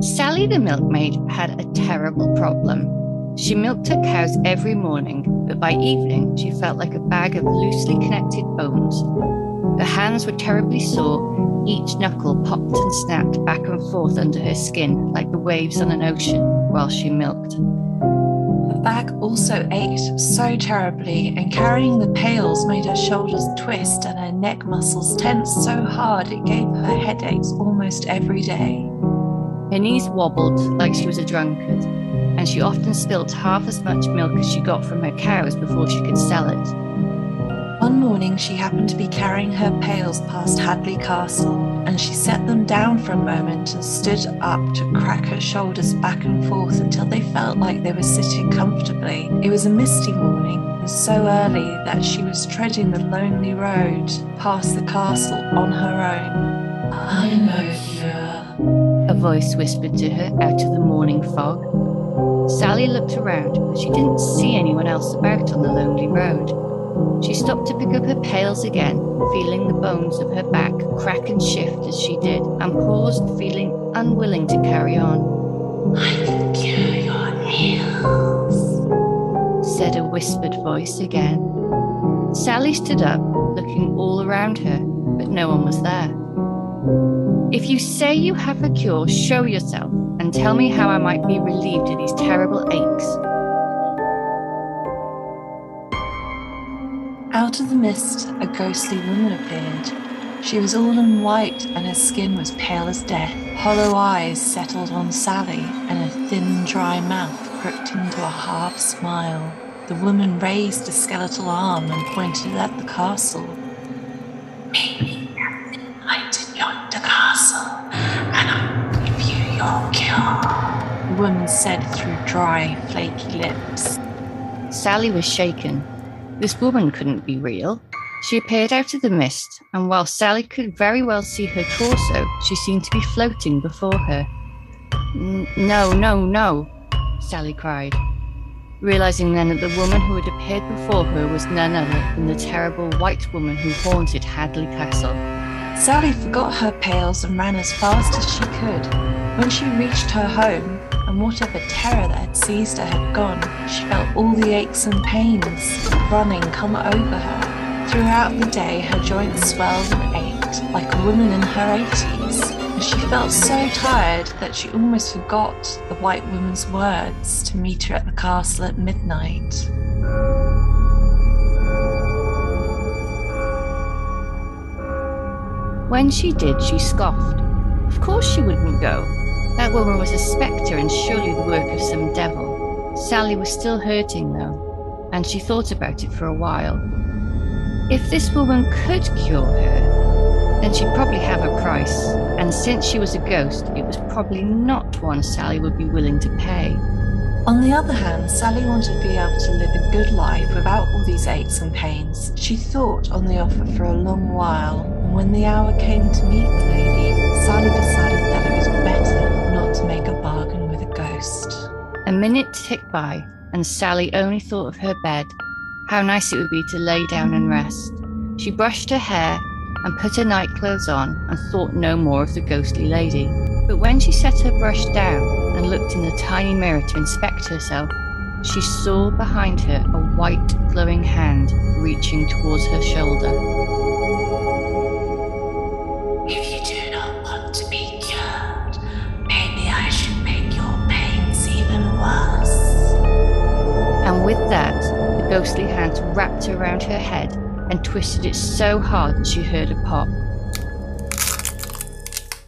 Sally the milkmaid had a terrible problem. She milked her cows every morning, but by evening she felt like a bag of loosely connected bones. Her hands were terribly sore, each knuckle popped and snapped back and forth under her skin like the waves on an ocean while she milked. Her back also ached so terribly, and carrying the pails made her shoulders twist and her neck muscles tense so hard it gave her headaches almost every day. Her knees wobbled like she was a drunkard, and she often spilt half as much milk as she got from her cows before she could sell it. One morning, she happened to be carrying her pails past Hadley Castle, and she set them down for a moment and stood up to crack her shoulders back and forth until they felt like they were sitting comfortably. It was a misty morning, and so early that she was treading the lonely road past the castle on her own. I know you a voice whispered to her out of the morning fog. Sally looked around, but she didn't see anyone else about on the lonely road. She stopped to pick up her pails again, feeling the bones of her back crack and shift as she did, and paused, feeling unwilling to carry on. I can cure your ails, said a whispered voice again. Sally stood up, looking all around her, but no one was there. If you say you have a cure, show yourself and tell me how I might be relieved of these terrible aches. Out of the mist, a ghostly woman appeared. She was all in white, and her skin was pale as death. Hollow eyes settled on Sally, and a thin, dry mouth crooked into a half smile. The woman raised a skeletal arm and pointed at the castle. Woman said through dry, flaky lips. Sally was shaken. This woman couldn't be real. She appeared out of the mist, and while Sally could very well see her torso, she seemed to be floating before her. No, no, no, Sally cried, realizing then that the woman who had appeared before her was none other than the terrible white woman who haunted Hadley Castle. Sally forgot her pails and ran as fast as she could. When she reached her home, and whatever terror that had seized her had gone, she felt all the aches and pains running come over her. Throughout the day, her joints swelled and ached like a woman in her 80s, and she felt so tired that she almost forgot the white woman's words to meet her at the castle at midnight. When she did, she scoffed. Of course she wouldn't go. That woman was a spectre and surely the work of some devil. Sally was still hurting, though, and she thought about it for a while. If this woman could cure her, then she'd probably have a price, and since she was a ghost, it was probably not one Sally would be willing to pay. On the other hand, Sally wanted to be able to live a good life without all these aches and pains. She thought on the offer for a long while, and when the hour came to meet the lady, Sally decided A minute ticked by, and Sally only thought of her bed. How nice it would be to lay down and rest. She brushed her hair and put her nightclothes on and thought no more of the ghostly lady. But when she set her brush down and looked in the tiny mirror to inspect herself, she saw behind her a white, glowing hand reaching towards her shoulder. Ghostly hands wrapped around her head and twisted it so hard that she heard a pop.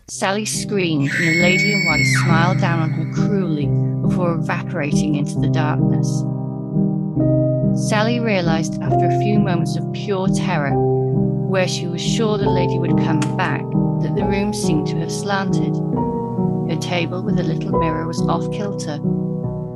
Sally screamed, and the lady in white smiled down on her cruelly before evaporating into the darkness. Sally realized after a few moments of pure terror, where she was sure the lady would come back, that the room seemed to have slanted. Her table with a little mirror was off kilter,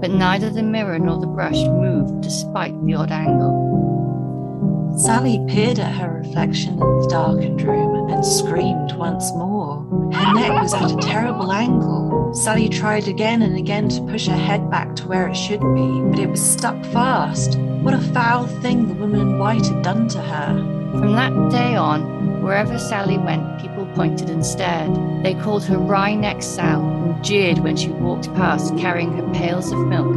but neither the mirror nor the brush moved despite the odd angle. Sally peered at her reflection in the darkened room and screamed once more. Her neck was at a terrible angle. Sally tried again and again to push her head back to where it should be, but it was stuck fast. What a foul thing the woman in white had done to her. From that day on, Wherever Sally went, people pointed and stared. They called her Wry Neck Sal and jeered when she walked past carrying her pails of milk.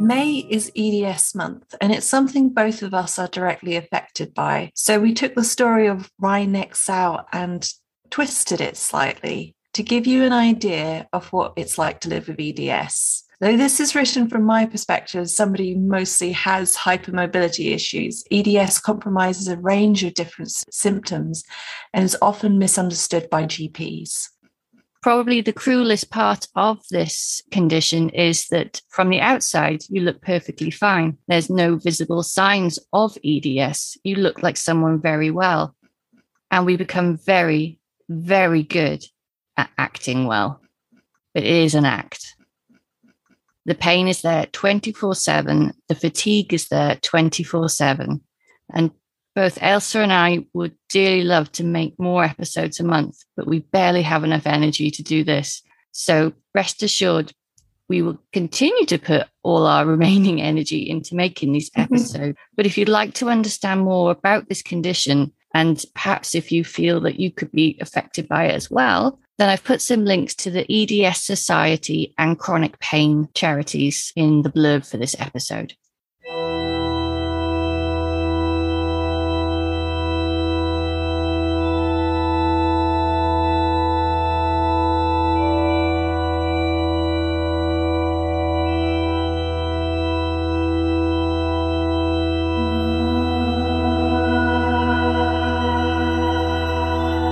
May is EDS month, and it's something both of us are directly affected by. So we took the story of Wry Neck Sal and twisted it slightly to give you an idea of what it's like to live with EDS. Though this is written from my perspective as somebody who mostly has hypermobility issues, EDS compromises a range of different symptoms and is often misunderstood by GPs probably the cruelest part of this condition is that from the outside, you look perfectly fine. There's no visible signs of EDS. You look like someone very well. And we become very, very good at acting well. But it is an act. The pain is there 24 7, the fatigue is there 24 7. And both Ailsa and I would dearly love to make more episodes a month, but we barely have enough energy to do this. So rest assured, we will continue to put all our remaining energy into making these mm-hmm. episodes. but if you'd like to understand more about this condition, and perhaps if you feel that you could be affected by it as well, then I've put some links to the EDS Society and chronic pain charities in the blurb for this episode.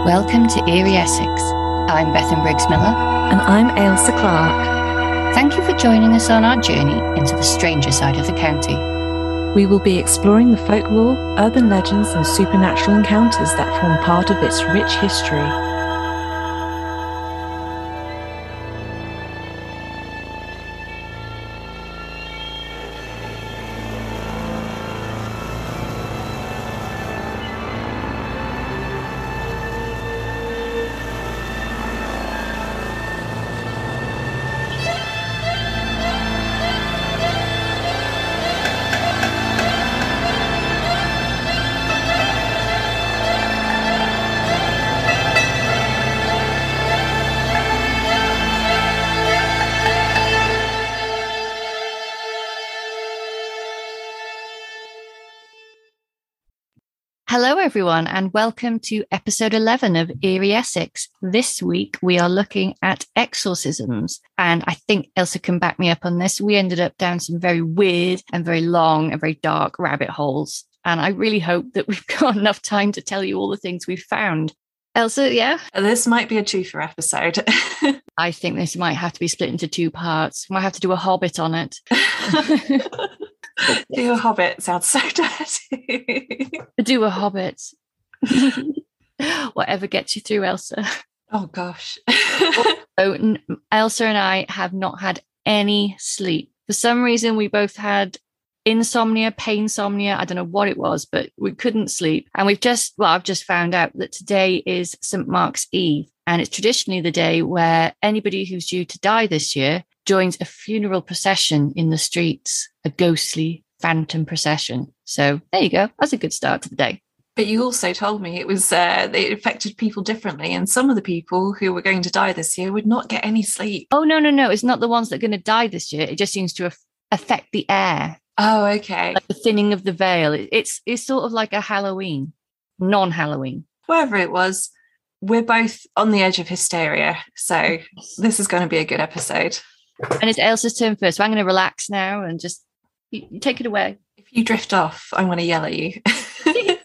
Welcome to Eerie Essex. I'm Bethan Briggs Miller. And I'm Ailsa Clark. Thank you for joining us on our journey into the stranger side of the county. We will be exploring the folklore, urban legends, and supernatural encounters that form part of its rich history. Everyone, and welcome to episode 11 of Eerie Essex. This week, we are looking at exorcisms. And I think Ailsa can back me up on this. We ended up down some very weird and very long and very dark rabbit holes. And I really hope that we've got enough time to tell you all the things we've found. Ailsa, yeah? This might be a twofer episode. I think this might have to be split into two parts. We might have to do a hobbit on it. do a hobbit sounds so dirty. do a hobbit. Whatever gets you through, Ailsa. Oh gosh. Oh, so, Ailsa and I have not had any sleep. For some reason, we both had insomnia, pain insomnia. I don't know what it was, but we couldn't sleep. And we've just, well, I've just found out that today is St. Mark's Eve. And it's traditionally the day where anybody who's due to die this year joins a funeral procession in the streets, a ghostly phantom procession. So there you go. That's a good start to the day. But you also told me it was uh, it affected people differently, and some of the people who were going to die this year would not get any sleep. Oh no, no, no! It's not the ones that are going to die this year. It just seems to af- affect the air. Oh, okay. Like the thinning of the veil. It's it's sort of like a Halloween, non-Halloween. Whatever it was, we're both on the edge of hysteria. So this is going to be a good episode. And it's Ailsa's turn first. So I'm going to relax now and just you, take it away. If you drift off, I'm going to yell at you.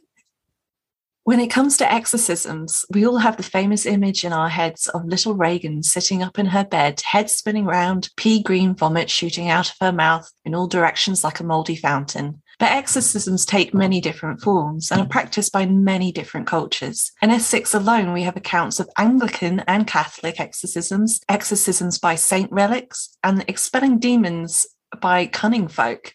When it comes to exorcisms, we all have the famous image in our heads of little Regan sitting up in her bed, head spinning round, pea green vomit shooting out of her mouth in all directions like a mouldy fountain. But exorcisms take many different forms and are practiced by many different cultures. In Essex alone, we have accounts of Anglican and Catholic exorcisms, exorcisms by saint relics, and expelling demons by cunning folk.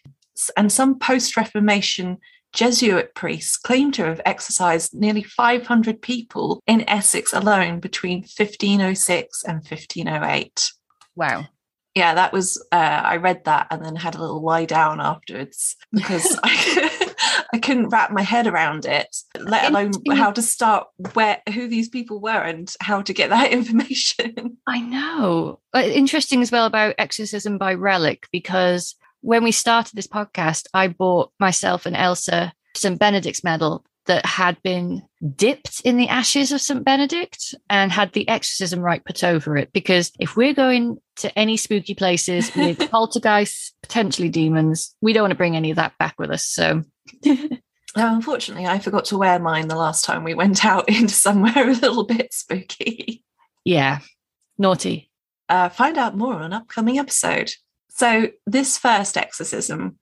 And some post Reformation Jesuit priests claim to have exorcised nearly 500 people in Essex alone between 1506 and 1508. Wow. Yeah, that was uh, I read that and then had a little lie down afterwards because I, I couldn't wrap my head around it, let alone how to start where who these people were and how to get that information. I know. Interesting as well about exorcism by relic because when we started this podcast, I bought myself and Ailsa St. Benedict's medal that had been dipped in the ashes of St. Benedict and had the exorcism rite put over it. Because if we're going to any spooky places with poltergeists, potentially demons, we don't want to bring any of that back with us. So. unfortunately, I forgot to wear mine the last time we went out into somewhere a little bit spooky. Yeah, naughty. Uh, find out more on an upcoming episode. So, this first exorcism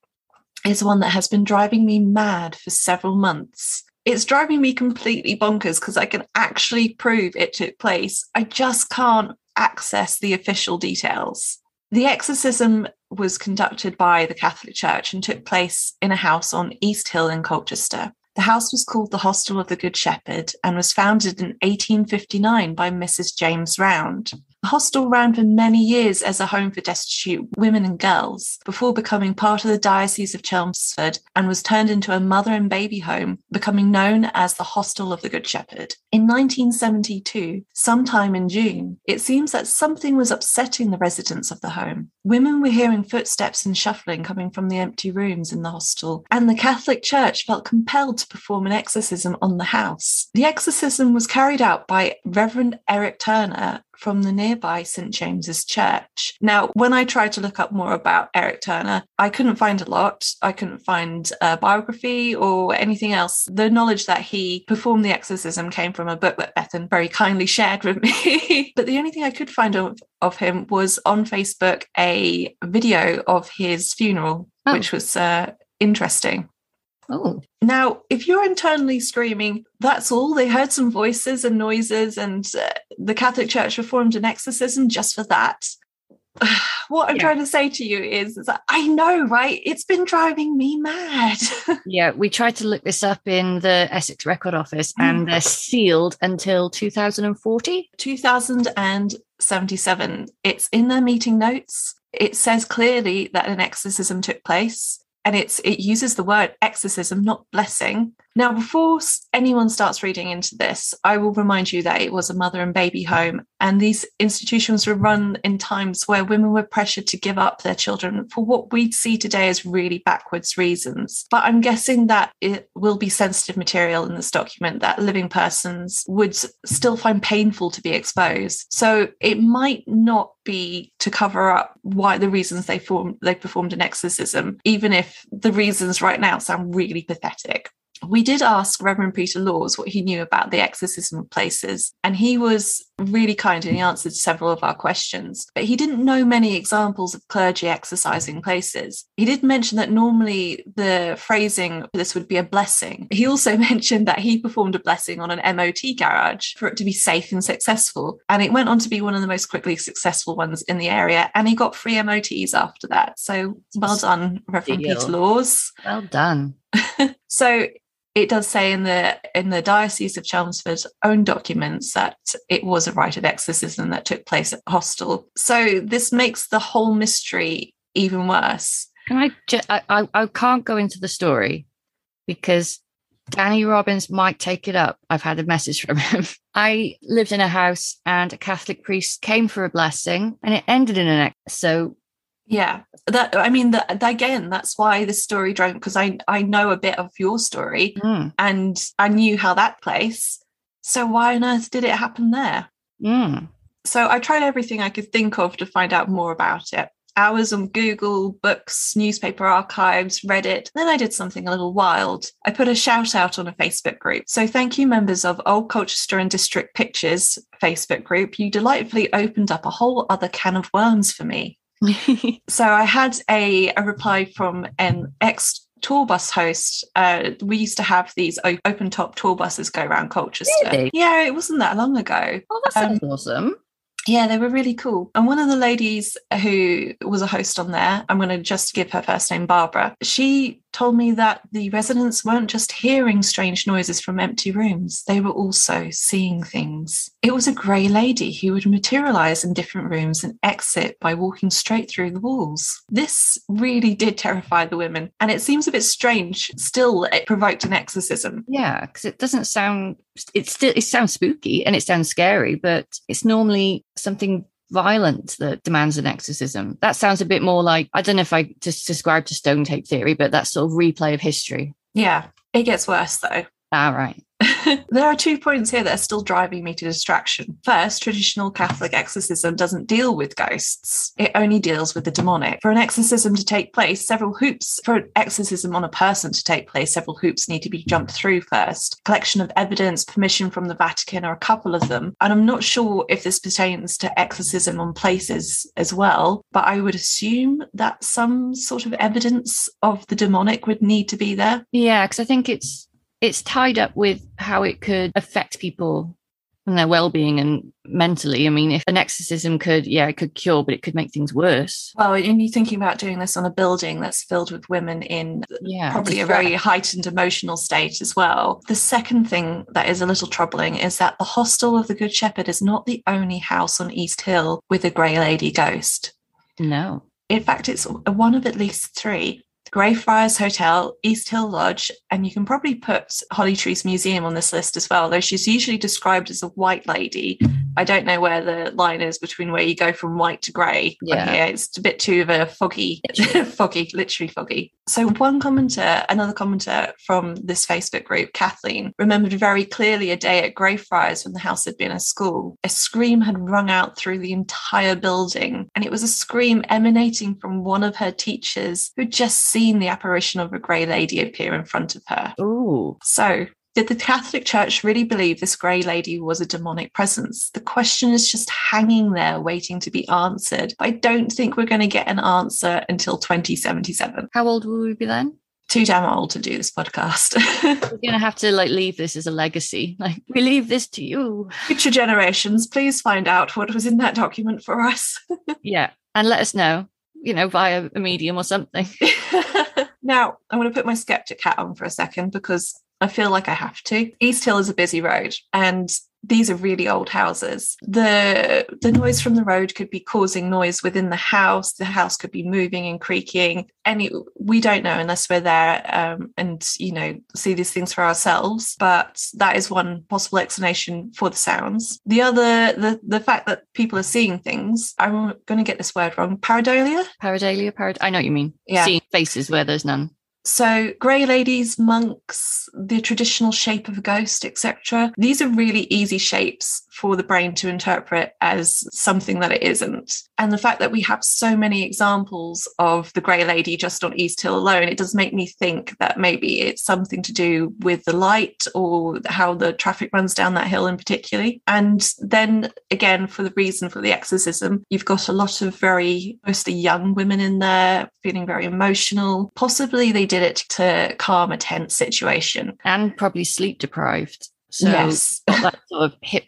is one that has been driving me mad for several months it's driving me completely bonkers because I can actually prove it took place. I just can't access the official details. The exorcism was conducted by the Catholic Church and took place in a house on East Hill in Colchester. The house was called the Hostel of the Good Shepherd and was founded in 1859 by Mrs. James Round. The hostel ran for many years as a home for destitute women and girls before becoming part of the Diocese of Chelmsford and was turned into a mother and baby home, becoming known as the Hostel of the Good Shepherd. In 1972, sometime in June, it seems that something was upsetting the residents of the home. Women were hearing footsteps and shuffling coming from the empty rooms in the hostel, and the Catholic Church felt compelled to perform an exorcism on the house. The exorcism was carried out by Reverend Eric Turner from the nearby St. James's Church. Now, when I tried to look up more about Eric Turner, I couldn't find a lot. I couldn't find a biography or anything else. The knowledge that he performed the exorcism came from a book that Bethan very kindly shared with me. but the only thing I could find of, of him was on Facebook a video of his funeral, oh. which was uh, interesting. Oh. Now, if you're internally screaming, that's all, they heard some voices and noises, and uh, the Catholic Church performed an exorcism just for that. what I'm yeah. trying to say to you is, is I know, right? It's been driving me mad. yeah, we tried to look this up in the Essex Record Office mm. and they're sealed until 2040. 2077. It's in their meeting notes. It says clearly that an exorcism took place and it's it uses the word exorcism not blessing. Now before anyone starts reading into this i will remind you that it was a mother and baby home. And these institutions were run in times where women were pressured to give up their children for what we see today as really backwards reasons. But i'm guessing that it will be sensitive material in this document that living persons would still find painful to be exposed. So it might not be to cover up why the reasons they formed they performed an exorcism, even if the reasons right now sound really pathetic we did ask Reverend Peter Laws what he knew about the exorcism of places, and he was really kind and he answered several of our questions. But he didn't know many examples of clergy exorcising places. He did mention that normally the phrasing for this would be a blessing. He also mentioned that he performed a blessing on an MOT garage for it to be safe and successful. And it went on to be one of the most quickly successful ones in the area. And he got free MOTs after that. So well done, Reverend Deal. Peter Laws. Well done. so it does say in the in the diocese of chelmsford's own documents that it was a rite of exorcism that took place at hostel. So this makes the whole mystery even worse. Can i just I, I can't go into the story because danny robbins might take it up. I've had a message from him. I lived in a house and a catholic priest came for a blessing and it ended in an ex so yeah. That i mean that again that's why the story drove because i i know a bit of your story mm. and i knew how that place so why on earth did it happen there? Mm. so i tried everything i could think of to find out more about it. Hours on google books newspaper archives reddit. Then i did something a little wild. I put a shout out on a facebook group. So thank you members of old colchester and district pictures facebook group. You delightfully opened up a whole other can of worms for me so I had a, a reply from an ex tour bus host. Uh, we used to have these open top tour buses go around Colchester. Really? Yeah, it wasn't that long ago. Oh, that sounds um, awesome. Yeah, they were really cool. And one of the ladies who was a host on there, I'm going to just give her first name Barbara. She told me that the residents weren't just hearing strange noises from empty rooms, they were also seeing things. It was a grey lady who would materialize in different rooms and exit by walking straight through the walls. This really did terrify the women, and it seems a bit strange. Still, it provoked an exorcism. Yeah, because it doesn't sound. It still it sounds spooky and it sounds scary, but it's normally something violent that demands an exorcism. That sounds a bit more like I don't know if I just described to stone tape theory, but that sort of replay of history. Yeah, it gets worse though. Ah, right. there are two points here that are still driving me to distraction. First, traditional Catholic exorcism doesn't deal with ghosts, it only deals with the demonic. For an exorcism to take place, several hoops, for an exorcism on a person to take place, several hoops need to be jumped through first. Collection of evidence, permission from the Vatican or a couple of them. And I'm not sure if this pertains to exorcism on places as well, but I would assume that some sort of evidence of the demonic would need to be there. Yeah, because I think it's it's tied up with how it could affect people and their well-being and mentally. I mean, if an exorcism could, yeah, it could cure, but it could make things worse. Well, and you're thinking about doing this on a building that's filled with women in Yeah, probably a very heightened emotional state as well. The second thing that is a little troubling is that the Hostel of the Good Shepherd is not the only house on East Hill with a Grey Lady ghost. no. In fact, it's one of at least three. Greyfriars Hotel, East Hill Lodge, and you can probably put Hollytrees Museum on this list as well, though she's usually described as a white lady. I don't know where the line is between where you go from white to grey. Yeah. It's a bit too of a foggy, foggy, literally foggy. So one commenter, another commenter from this Facebook group, Kathleen, remembered very clearly a day at Greyfriars when the house had been a school. A scream had rung out through the entire building, and it was a scream emanating from one of her teachers who'd just seen the apparition of a grey lady appear in front of her. Oh, So, did the Catholic Church really believe this grey lady was a demonic presence? The question is just hanging there waiting to be answered. I don't think we're going to get an answer until 2077. how old will we be then? Too damn old to do this podcast. We're gonna have to like leave this as a legacy. Like we leave this to you. Future generations, please find out what was in that document for us. Yeah, and let us know. You know, via a medium or something. now, I'm going to put my skeptic hat on for a second because I feel like I have to. East Hill is a busy road and these are really old houses. The the noise from the road could be causing noise within the house. The house could be moving and creaking. Any we don't know unless we're there um, and you know see these things for ourselves. But that is one possible explanation for the sounds. The other the the fact that people are seeing things. I'm going to get this word wrong. Pareidolia. Paradalia, parad. I know what you mean. Yeah. Seeing faces where there's none. So, grey ladies, monks, the traditional shape of a ghost, etc. These are really easy shapes for the brain to interpret as something that it isn't. And the fact that we have so many examples of the grey lady just on East Hill alone, it does make me think that maybe it's something to do with the light or how the traffic runs down that hill in particularly. And then again, for the reason for the exorcism, you've got a lot of very mostly young women in there feeling very emotional. Possibly they did it to calm a tense situation. And probably sleep deprived. So yes. got that sort of hip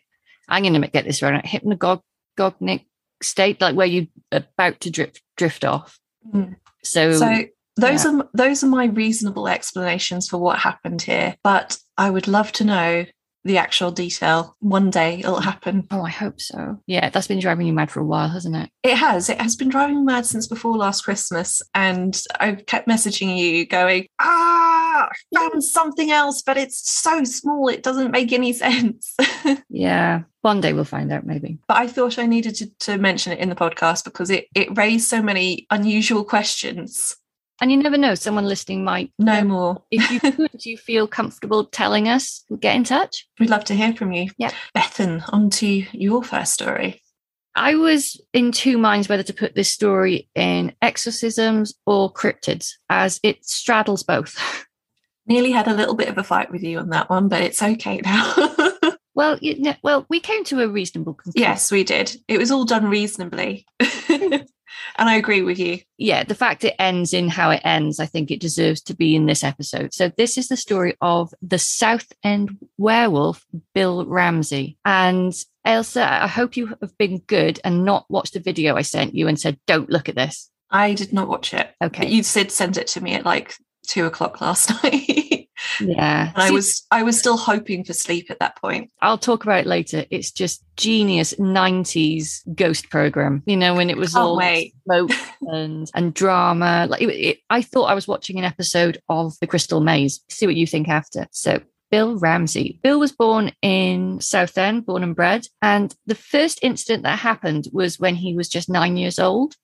I'm gonna get this right. Hypnagogic state, like where you're about to drift drift off. Mm. So, So those are those are my reasonable explanations for what happened here. But I would love to know the actual detail. One day it'll happen. oh, I hope so. Yeah, that's been driving you mad for a while, hasn't it? It has. It has been driving me mad since before last Christmas. And I've kept messaging you going, ah, I found something else, but it's so small it doesn't make any sense. Yeah. One day we'll find out, maybe. but I thought I needed to, to mention it in the podcast because it, it raised so many unusual questions. And you never know, someone listening might No more. If you could, you feel comfortable telling us, get in touch. We'd love to hear from you. Yeah. Bethan, on to your first story. I was in two minds whether to put this story in exorcisms or cryptids, as it straddles both. Nearly had a little bit of a fight with you on that one, but it's okay now. Well, you know, well, we came to a reasonable conclusion. yes, we did. It was all done reasonably. and I agree with you. Yeah, the fact it ends in how it ends, I think it deserves to be in this episode. So, this is the story of the South End werewolf, Bill Ramsey. And Ailsa, I hope you have been good and not watched the video I sent you and said, don't look at this. I did not watch it. Okay. But you said send it to me at like two o'clock last night. Yeah. and I was I was still hoping for sleep at that point. I'll talk about it later. It's just genius 90s ghost program, you know, when it was all wait. smoke and, and drama. Like it, it, I thought I was watching an episode of The Crystal Maze. See what you think after. So Bill Ramsey. Bill was born in Southend, born and bred. And the first incident that happened was when he was just nine years old.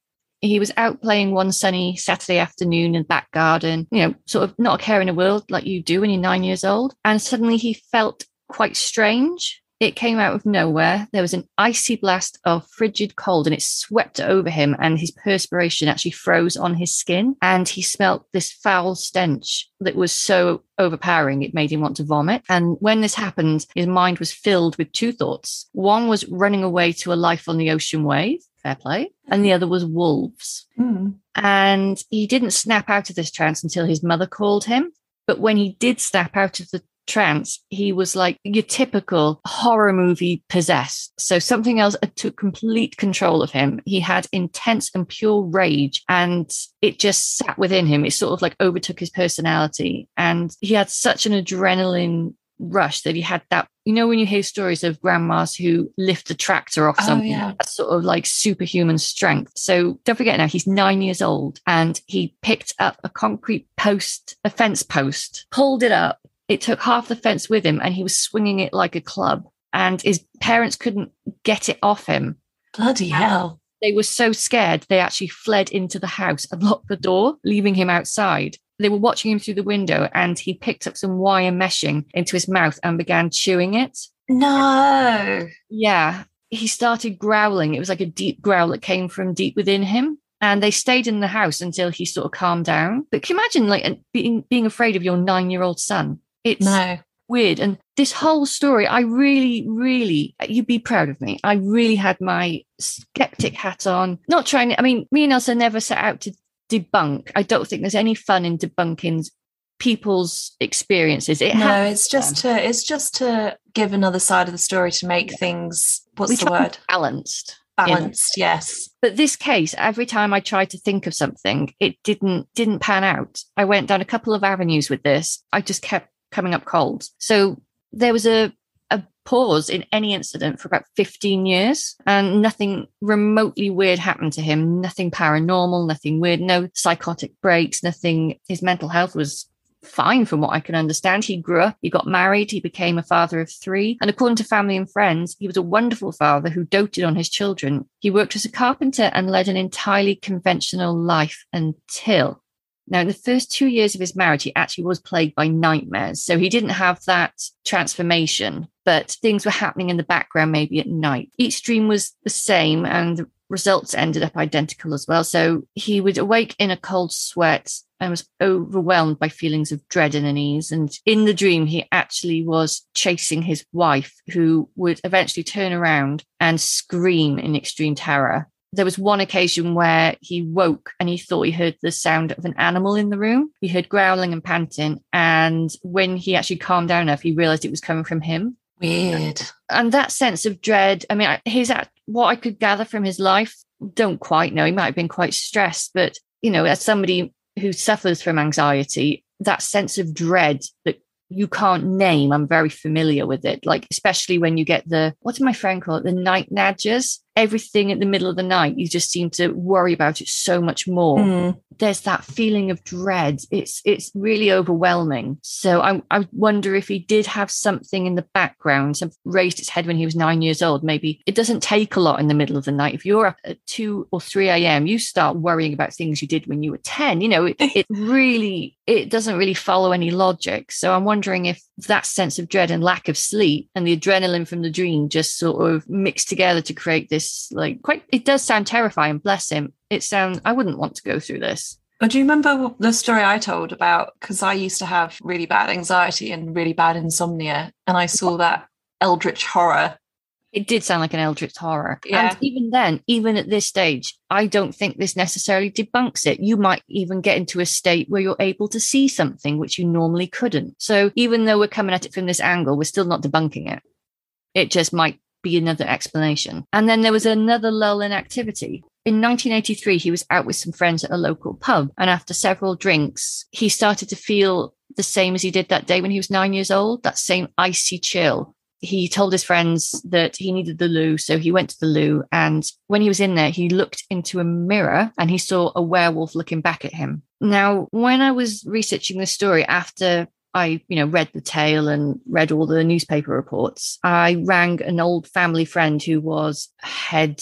He was out playing one sunny Saturday afternoon in the back garden, you know, sort of not a care in the world like you do when you're nine years old. And suddenly he felt quite strange. It came out of nowhere. There was an icy blast of frigid cold and it swept over him, and his perspiration actually froze on his skin. And he smelt this foul stench that was so overpowering, it made him want to vomit. And when this happened, his mind was filled with two thoughts. One was running away to a life on the ocean wave, fair play, and the other was wolves. Hmm. And he didn't snap out of this trance until his mother called him. But when he did snap out of the trance, he was like your typical horror movie possessed. So something else took complete control of him. He had intense and pure rage, and it just sat within him. It sort of like overtook his personality. And he had such an adrenaline rush that he had that you know when you hear stories of grandmas who lift a tractor off Oh, something yeah. that's sort of like superhuman strength so don't forget now he's nine years old and he picked up a concrete post a fence post pulled it up it took half the fence with him and he was swinging it like a club and his parents couldn't get it off him Bloody hell. they were so scared they actually fled into the house and locked the door, leaving him outside. They were watching him through the window and he picked up some wire meshing into his mouth and began chewing it. No. Yeah, he started growling. It was like a deep growl that came from deep within him. And they stayed in the house until he sort of calmed down. But can you imagine like being being afraid of your nine year old son? It's No. weird. And this whole story, I really, really, you'd be proud of me. I really had my skeptic hat on, not trying to, I mean, me and Ailsa never set out to debunk. I don't think there's any fun in debunking people's experiences. It No, it's just to it's just to give another side of the story to make Yeah. things We what's the word? Balanced. Balanced, yes. But this case, every time I tried to think of something, it didn't didn't pan out. I went down a couple of avenues with this. I just kept coming up cold. So there was a pause in any incident for about 15 years and nothing remotely weird happened to him nothing paranormal nothing weird no psychotic breaks nothing his mental health was fine from what I can understand. He grew up, he got married, he became a father of three. And according to family and friends, he was a wonderful father who doted on his children. He worked as a carpenter and led an entirely conventional life until. Now, in the first two years of his marriage, he actually was plagued by nightmares. So he didn't have that transformation, but things were happening in the background, maybe at night. Each dream was the same, and the results ended up identical as well. So he would awake in a cold sweat and was overwhelmed by feelings of dread and unease. And in the dream, he actually was chasing his wife, who would eventually turn around and scream in extreme terror. There was one occasion where he woke and he thought he heard the sound of an animal in the room. He heard growling and panting. And when he actually calmed down enough, he realized it was coming from him Weird. and that sense of dread i mean his what i could gather from his life don't quite know he might have been quite stressed but you know as somebody who suffers from anxiety that sense of dread that you can't name i'm very familiar with it like especially when you get the what did my friend call it the night nudges everything at the middle of the night you just seem to worry about it so much more Hmm. There's that feeling of dread. It's it's really overwhelming. So I I wonder if he did have something in the background, some raised its head when he was nine years old. Maybe it doesn't take a lot in the middle of the night. If you're up at two or three a.m., you start worrying about things you did when you were ten. You know, it, it really it doesn't really follow any logic. So I'm wondering if that sense of dread and lack of sleep and the adrenaline from the dream just sort of mixed together to create this like quite. It does sound terrifying. Bless him it sounds i wouldn't want to go through this But do you remember the story I told about? Because I used to have really bad anxiety and really bad insomnia, and I saw that eldritch horror. it did sound like an eldritch horror Yeah. and even then even at this stage i don't think this necessarily debunks it you might even get into a state where you're able to see something which you normally couldn't so even though we're coming at it from this angle we're still not debunking it it just might be another explanation and then there was another lull in activity In 1983, he was out with some friends at a local pub. And after several drinks, he started to feel the same as he did that day when he was nine years old that same icy chill. He told his friends that he needed the loo. So he went to the loo. And when he was in there, he looked into a mirror and he saw a werewolf looking back at him. Now, when I was researching this story after I, you know, read the tale and read all the newspaper reports. I rang an old family friend who was head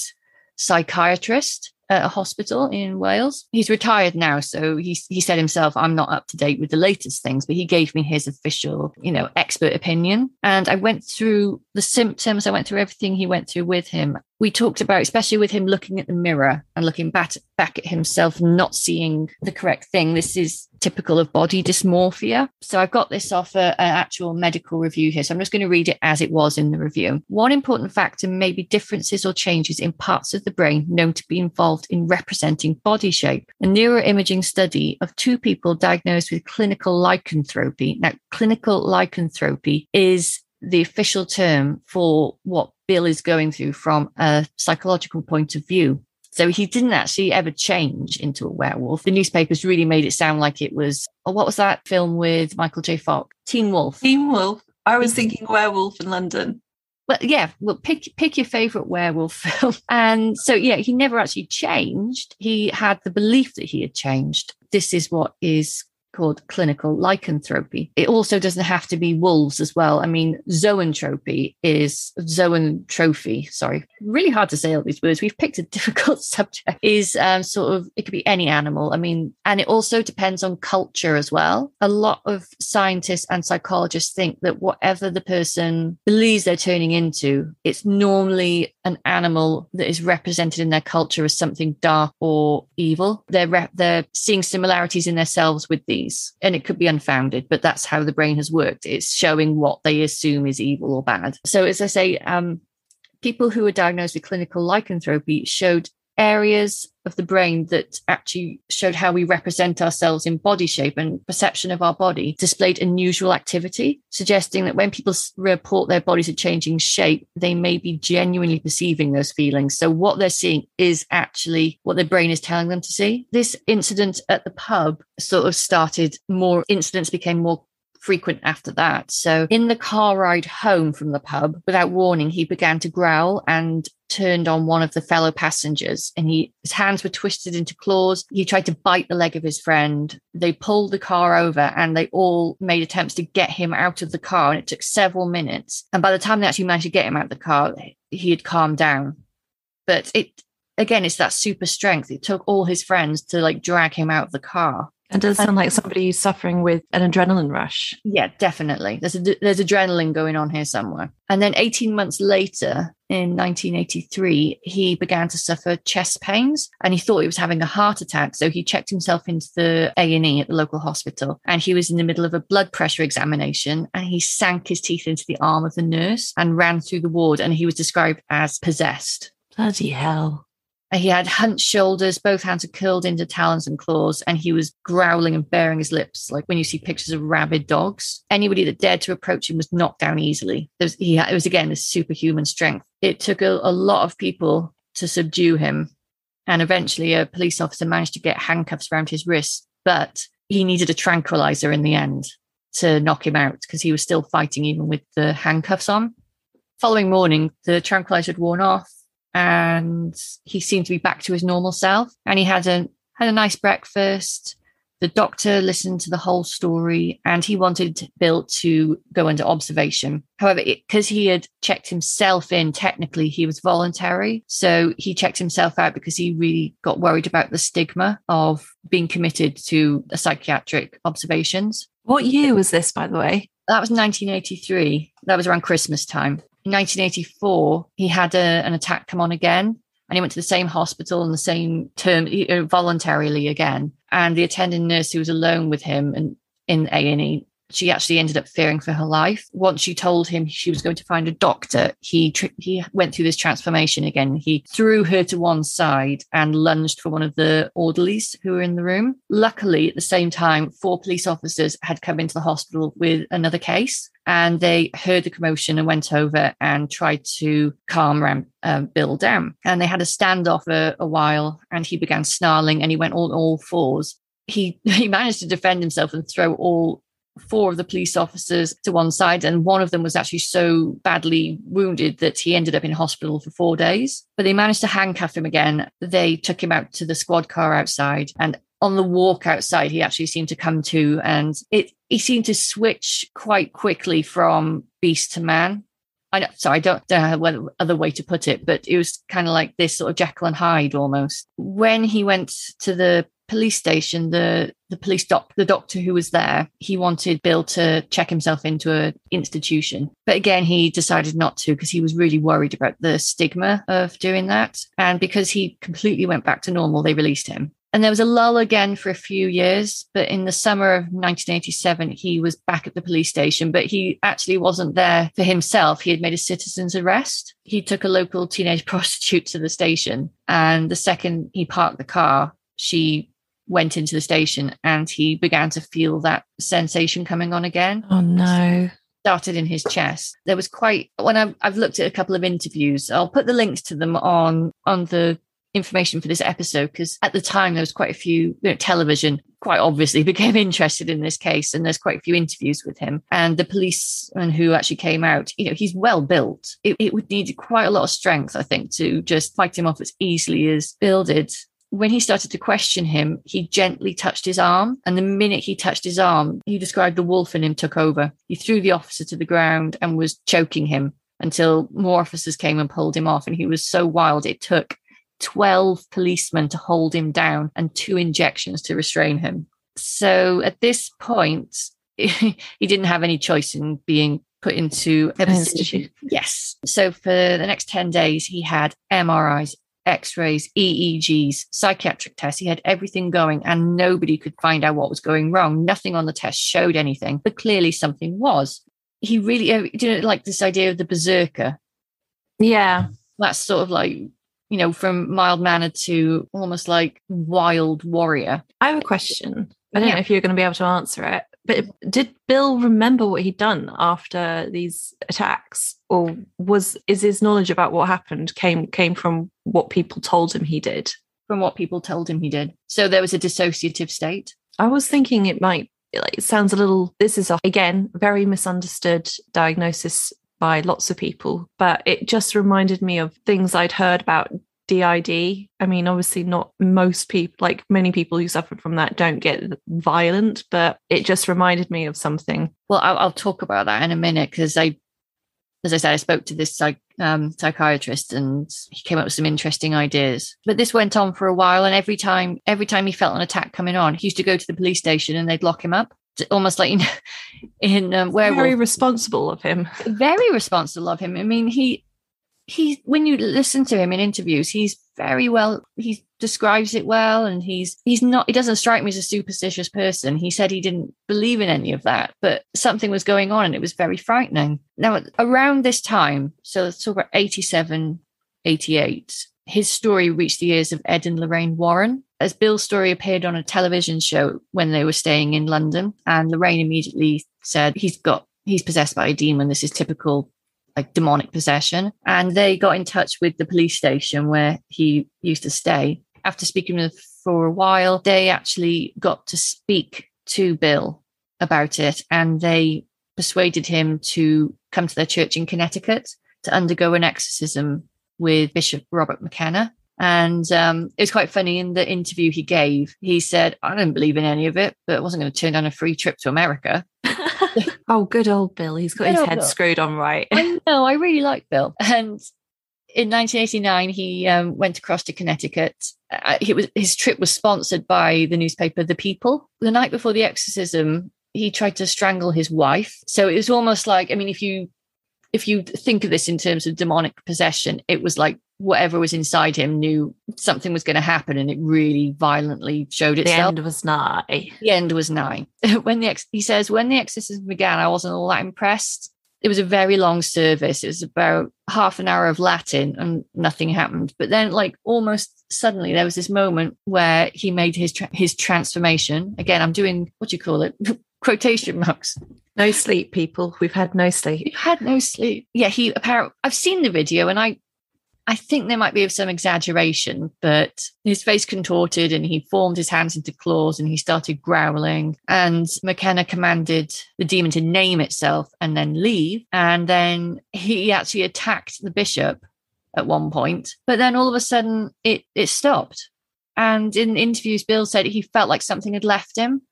psychiatrist at a hospital in Wales. He's retired now, so he he said himself, "I'm not up to date with the latest things," but he gave me his official, you know, expert opinion. And I went through the symptoms. I went through everything he went through with him. We talked about, especially with him looking at the mirror and looking back back at himself, not seeing the correct thing. This is typical of body dysmorphia. So I've got this off a, an actual medical review here. So I'm just going to read it as it was in the review. One important factor may be differences or changes in parts of the brain known to be involved in representing body shape. A neuroimaging study of two people diagnosed with clinical lycanthropy. Now, clinical lycanthropy is the official term for what Bill is going through from a psychological point of view. So he didn't actually ever change into a werewolf. The newspapers really made it sound like it was, oh, what was that film with Michael J. Fox? Teen Wolf. Teen Wolf. I was thinking werewolf in London. Well, yeah, well, pick pick your favorite werewolf film. And so, yeah, he never actually changed. He had the belief that he had changed. This is what is called clinical lycanthropy. It also doesn't have to be wolves as well. I mean, zoanthropy is zoanthropy, Sorry, really hard to say all these words. We've picked a difficult subject. Is um, sort of it could be any animal. I mean, and it also depends on culture as well. A lot of scientists and psychologists think that whatever the person believes they're turning into, it's normally an animal that is represented in their culture as something dark or evil. They're re- they're seeing similarities in themselves with these, and it could be unfounded, but that's how the brain has worked. It's showing what they assume is evil or bad. So, as I say, um, people who were diagnosed with clinical lycanthropy showed areas of the brain that actually showed how we represent ourselves in body shape and perception of our body displayed unusual activity, suggesting that when people report their bodies are changing shape, they may be genuinely perceiving those feelings. So what they're seeing is actually what their brain is telling them to see. This incident at the pub sort of started more incidents became more frequent after that. So, in the car ride home from the pub, without warning, he began to growl and turned on one of the fellow passengers. And he his hands were twisted into claws. He tried to bite the leg of his friend. They pulled the car over and they all made attempts to get him out of the car. And it took several minutes. And by the time they actually managed to get him out of the car he had calmed down. But it again it's that super strength. It took all his friends to like drag him out of the car and does sound like somebody suffering with an adrenaline rush. Yeah, definitely. There's a, there's adrenaline going on here somewhere. And then 18 months later, in 1983, he began to suffer chest pains, and he thought he was having a heart attack. So he checked himself into the A and E at the local hospital, and he was in the middle of a blood pressure examination, and he sank his teeth into the arm of the nurse and ran through the ward, and he was described as possessed. Bloody hell! He had hunched shoulders, both hands are curled into talons and claws, and he was growling and baring his lips, like when you see pictures of rabid dogs. Anybody that dared to approach him was knocked down easily. Was, he, it was again this superhuman strength. It took a, a lot of people to subdue him, and eventually a police officer managed to get handcuffs around his wrists, but he needed a tranquilizer in the end to knock him out because he was still fighting even with the handcuffs on. Following morning, the tranquilizer had worn off and he seemed to be back to his normal self. And he had a had a nice breakfast. The doctor listened to the whole story and he wanted Bill to go under observation. However, because he had checked himself in, technically he was voluntary. So he checked himself out because he really got worried about the stigma of being committed to psychiatric observations. What year was this, by the way? That was 1983. That was around Christmas time. In 1984, he had a, an attack come on again, and he went to the same hospital in the same term uh, voluntarily again. And the attending nurse who was alone with him and in A and E She actually ended up fearing for her life. Once she told him she was going to find a doctor, he he went through this transformation again. He threw her to one side and lunged for one of the orderlies who were in the room. Luckily, at the same time, four police officers had come into the hospital with another case and they heard the commotion and went over and tried to calm Ram, uh, Bill down. And they had a standoff a, a while, and he began snarling, and he went on all fours. He he managed to defend himself and throw all four of the police officers to one side, and one of them was actually so badly wounded that he ended up in hospital for four days. But they managed to handcuff him again. They took him out to the squad car outside, and on the walk outside, he actually seemed to come to, and it he seemed to switch quite quickly from beast to man. I know, sorry, I don't know what other way to put it, but it was kind of like this sort of Jekyll and Hyde almost. When he went to the police station, the the police doc, the doctor who was there, he wanted Bill to check himself into an institution, but again, he decided not to because he was really worried about the stigma of doing that, and because he completely went back to normal, they released him. And there was a lull again for a few years, but in the summer of 1987, he was back at the police station, but he actually wasn't there for himself. He had made a citizen's arrest. He took a local teenage prostitute to the station. And the second he parked the car, she went into the station and he began to feel that sensation coming on again. Oh, no started in his chest. There was quite when I've, I've, looked at a couple of interviews. I'll put the links to them on on the information for this episode because at the time there was quite a few you know, television quite obviously became interested in this case and there's quite a few interviews with him and the policeman who actually came out you know he's well built it, it would need quite a lot of strength i think to just fight him off as easily as bill did when he started to question him, he gently touched his arm. And the minute he touched his arm, he described the wolf in him took over. He threw the officer to the ground and was choking him until more officers came and pulled him off. And he was so wild, it took 12 policemen to hold him down and two injections to restrain him. So at this point, he didn't have any choice in being put into a position. Yes. So for the next 10 days, he had MRIs, X rays, EEGs, psychiatric tests. He had everything going, and nobody could find out what was going wrong. Nothing on the test showed anything, but clearly something was. He really, uh, you know, like this idea of the berserker. Yeah. That's sort of like you know, from mild mannered to almost like wild warrior. I have a question. I don't yeah. know if you're going to be able to answer it, but did Bill remember what he'd done after these attacks, or was is his knowledge about what happened came came from what people told him he did? From what people told him he did. So there was a dissociative state. I was thinking it might. It sounds a little. This is a, again very misunderstood diagnosis by lots of people, but it just reminded me of things I'd heard about DID. I mean, obviously, not most people, like many people who suffer from that, don't get violent, but it just reminded me of something. Well, I'll, I'll talk about that in a minute because I, as I said, I spoke to this psych, um, psychiatrist and he came up with some interesting ideas. But this went on for a while, and every time, every time he felt an attack coming on, he used to go to the police station and they'd lock him up almost like in, in um, werewolf. Very responsible of him. Very responsible of him. I mean, he he when you listen to him in interviews, he's very well. He describes it well, and he's he's not. He doesn't strike me as a superstitious person. He said he didn't believe in any of that, but something was going on, and it was very frightening. Now, around this time, so let's talk about 87, 88, his story reached the ears of Ed and Lorraine Warren, as Bill's story appeared on a television show when they were staying in London, and Lorraine immediately said he's got he's possessed by a demon. This is typical like demonic possession. And they got in touch with the police station where he used to stay. After speaking with for a while, they actually got to speak to Bill about it and they persuaded him to come to their church in Connecticut to undergo an exorcism with Bishop Robert McKenna. And um, it was quite funny in the interview he gave. He said, I didn't believe in any of it, but I wasn't going to turn down a free trip to America. oh, good old Bill. He's got good his head Bill. screwed on right. I know. I really like Bill. And in 1989, he um, went across to Connecticut. Uh, he was his trip was sponsored by the newspaper The People. The night before the exorcism, he tried to strangle his wife. So it was almost like, I mean, if you if you think of this in terms of demonic possession, it was like whatever was inside him knew something was going to happen and it really violently showed itself. The end was nigh. the end was nigh. when the ex- he says when the exorcism began, I wasn't all that impressed. It was a very long service. It was about half an hour of Latin, and nothing happened. But then, like almost suddenly, there was this moment where he made his tra- his transformation. Again, I'm doing what do you call it? Quotation marks. No sleep, people. We've had no sleep. You had no sleep. Yeah, he apparently. I've seen the video, and I, I think there might be some exaggeration, but his face contorted, and he formed his hands into claws, and he started growling. And McKenna commanded the demon to name itself and then leave. And then he actually attacked the bishop at one point, but then all of a sudden it it stopped. And in interviews, Bill said he felt like something had left him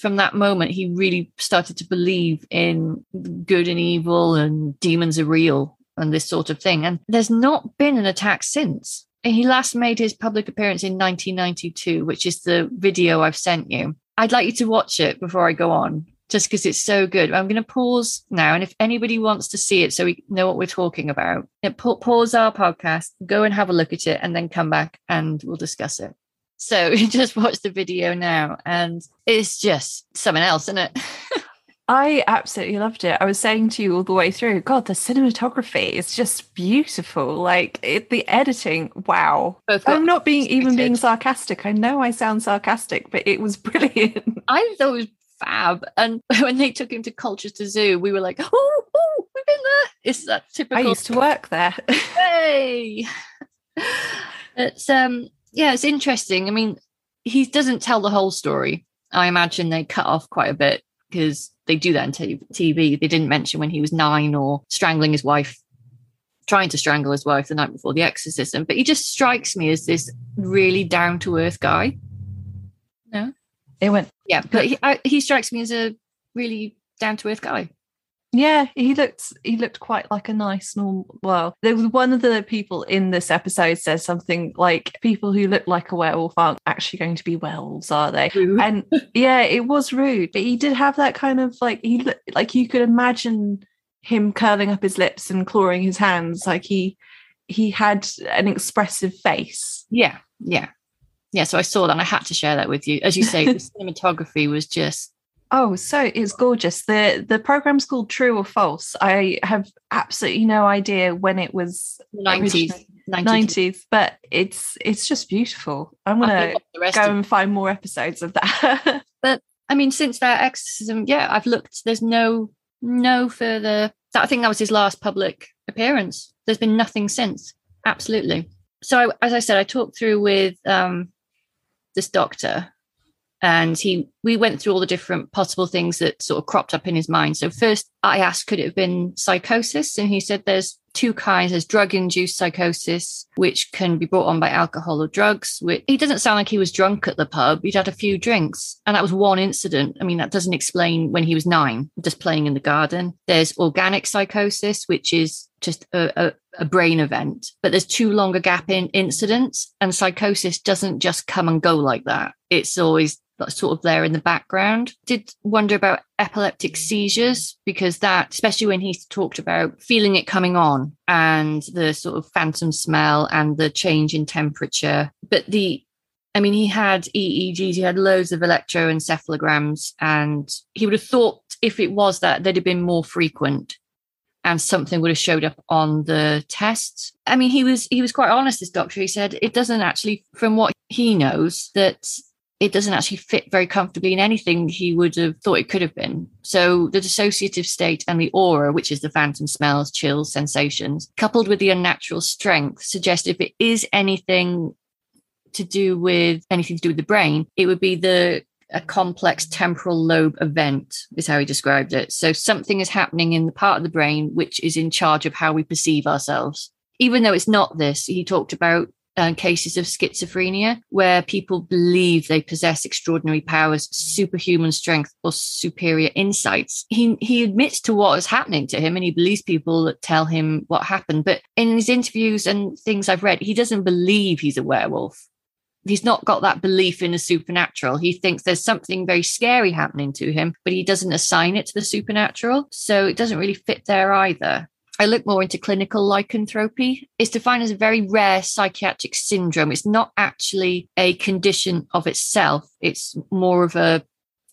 from that moment, he really started to believe in good and evil and demons are real and this sort of thing. And there's not been an attack since. He last made his public appearance in 1992, which is the video I've sent you. I'd like you to watch it before I go on, just because it's so good. I'm going to pause now. And if anybody wants to see it so we know what we're talking about, pause our podcast, go and have a look at it, and then come back and we'll discuss it. So just watch the video now, and it's just something else, isn't it? I absolutely loved it. I was saying to you all the way through, God, the cinematography is just beautiful. Like it, the editing, wow. I'm not being even being sarcastic. I know I sound sarcastic, but it was brilliant. I thought it was fab. And when they took him to Colchester Zoo, we were like, oh, oh we've been there. It's that typical. I used to work there. Hey. it's um yeah, it's interesting. I mean, he doesn't tell the whole story. I imagine they cut off quite a bit because they do that on t- TV. They didn't mention when he was nine or strangling his wife, trying to strangle his wife the night before the exorcism. But he just strikes me as this really down to earth guy. No, it went Yeah, but he, I, he strikes me as a really down to earth guy. Yeah, he looked he looked quite like a nice normal. Well, there was one of the people in this episode says something like, "People who look like a werewolf aren't actually going to be werewolves, are they?" And yeah, it was rude, but he did have that kind of like he looked like you could imagine him curling up his lips and clawing his hands, like he he had an expressive face. Yeah, yeah, yeah. So I saw that, and I had to share that with you. As you say, the cinematography was just Oh, so it's gorgeous. the The program's called True or False. I have absolutely no idea when it was nineties, nineties. but it's it's just beautiful i'm gonna think the rest go and find more episodes of that but I mean, since that exorcism, yeah, I've looked. There's no no further. I think that was his last public appearance. There's been nothing since. Absolutely. So, I, as I said, I talked through with um, this doctor, and he we went through all the different possible things that sort of cropped up in his mind. So first, I asked, could it have been psychosis? And he said there's two kinds. There's drug-induced psychosis, which can be brought on by alcohol or drugs. Whi- He doesn't sound like he was drunk at the pub. He'd had a few drinks, and that was one incident. I mean, that doesn't explain when he was nine, just playing in the garden. There's organic psychosis, which is just a, a, a brain event, but there's too long a gap in incidents, and psychosis doesn't just come and go like that. It's always sort of there in the background. Did wonder about epileptic seizures because that, especially when he talked about feeling it coming on and the sort of phantom smell and the change in temperature. But the, I mean, he had EEGs, he had loads of electroencephalograms, and he would have thought if it was that, they'd have been more frequent and something would have showed up on the tests. I mean, he was he was quite honest. This doctor, he said it doesn't actually, from what he knows, that it doesn't actually fit very comfortably in anything he would have thought it could have been. So the dissociative state and the aura, which is the phantom smells, chills, sensations, coupled with the unnatural strength, suggest if it is anything to do with anything to do with the brain, it would be the a complex temporal lobe event is how he described it. So something is happening in the part of the brain which is in charge of how we perceive ourselves. Even though it's not this, he talked about cases of schizophrenia where people believe they possess extraordinary powers, superhuman strength, or superior insights. He he admits to what is happening to him, and he believes people that tell him what happened. But in his interviews and things I've read, he doesn't believe he's a werewolf. He's not got that belief in the supernatural. He thinks there's something very scary happening to him, but he doesn't assign it to the supernatural. So it doesn't really fit there either. I look more into clinical lycanthropy. It's defined as a very rare psychiatric syndrome. It's not actually a condition of itself, it's more of a,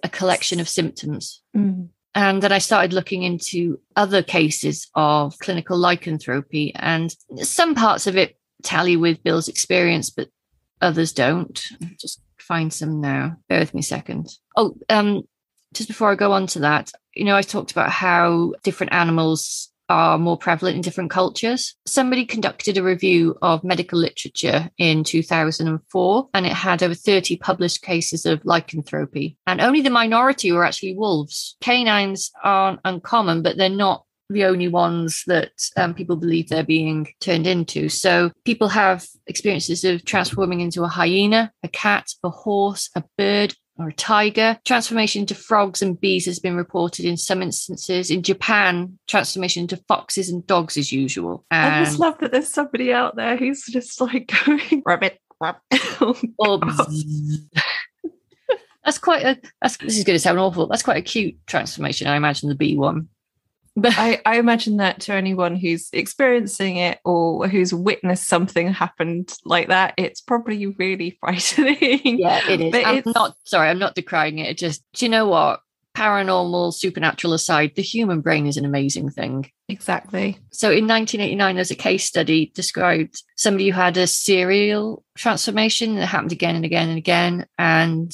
a collection of symptoms. Mm. And then I started looking into other cases of clinical lycanthropy, and some parts of it tally with Bill's experience, but others don't. I'll just find some now. Bear with me a second. Oh, um, just before I go on to that, you know, I talked about how different animals are more prevalent in different cultures. Somebody conducted a review of medical literature in 2004, and it had over 30 published cases of lycanthropy. And only the minority were actually wolves. Canines aren't uncommon, but they're not the only ones that um, people believe they're being turned into. So people have experiences of transforming into a hyena, a cat, a horse, a bird, or a tiger. Transformation into frogs and bees has been reported in some instances. In Japan, transformation into foxes and dogs is usual. And I just love that there's somebody out there who's just like going rabbit, rabbit. or oh, that's quite a that's this is going to sound awful. That's quite a cute transformation, I imagine the bee one. But I, I imagine that to anyone who's experiencing it or who's witnessed something happened like that, it's probably really frightening. yeah, it is. But I'm it's- not sorry, I'm not decrying it. It just do you know what? Paranormal, supernatural aside, the human brain is an amazing thing. Exactly. So in 1989, there's a case study described somebody who had a serial transformation that happened again and again and again. And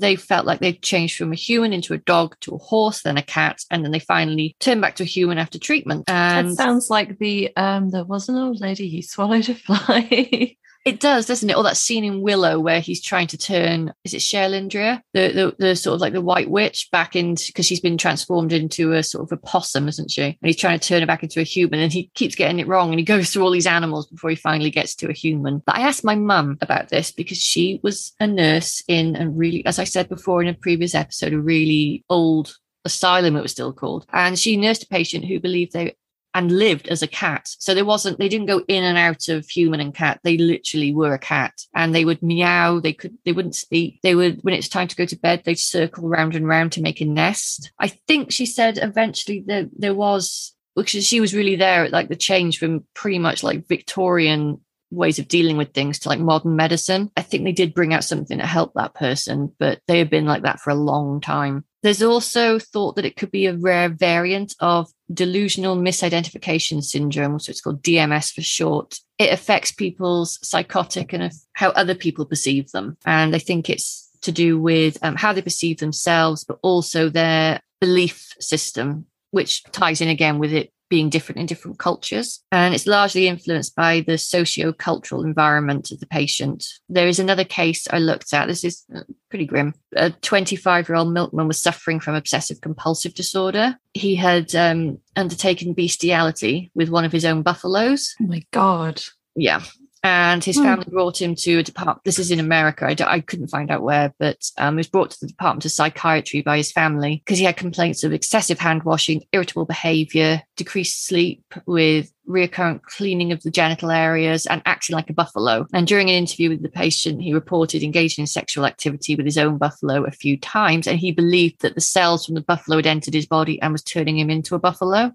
they felt like they'd changed from a human into a dog to a horse, then a cat, and then they finally turned back to a human after treatment. That And sounds like the um there was an old lady who swallowed a fly. it does, doesn't it? Or that scene in Willow where he's trying to turn, is it Cherlindrea? The, the the sort of like the white witch back into because she's been transformed into a sort of a possum, isn't she? And he's trying to turn her back into a human and he keeps getting it wrong and he goes through all these animals before he finally gets to a human. But I asked my mum about this because she was a nurse in a really, as I said before in a previous episode, a really old asylum it was still called. And she nursed a patient who believed they and lived as a cat. So there wasn't, they didn't go in and out of human and cat. They literally were a cat and they would meow. They could, they wouldn't speak. They would, when it's time to go to bed, they'd circle round and round to make a nest. I think she said eventually there, there was, because she was really there at like the change from pretty much like Victorian ways of dealing with things to like modern medicine. I think they did bring out something to help that person, but they have been like that for a long time. There's also thought that it could be a rare variant of delusional misidentification syndrome, so it's called DMS for short. It affects people's psychotic and how other people perceive them. And I think it's to do with um, how they perceive themselves, but also their belief system, which ties in again with it being different in different cultures. And it's largely influenced by the socio-cultural environment of the patient. There is another case I looked at. This is uh, pretty grim. A 25-year-old milkman was suffering from obsessive compulsive disorder. He had um, undertaken bestiality with one of his own buffaloes. Oh my god. Yeah. And his Hmm. family brought him to a department. This is in America. I, d- I couldn't find out where, but um, he was brought to the Department of Psychiatry by his family because he had complaints of excessive hand washing, irritable behavior, decreased sleep with recurrent cleaning of the genital areas, and acting like a buffalo. And during an interview with the patient, he reported engaging in sexual activity with his own buffalo a few times, and he believed that the cells from the buffalo had entered his body and was turning him into a buffalo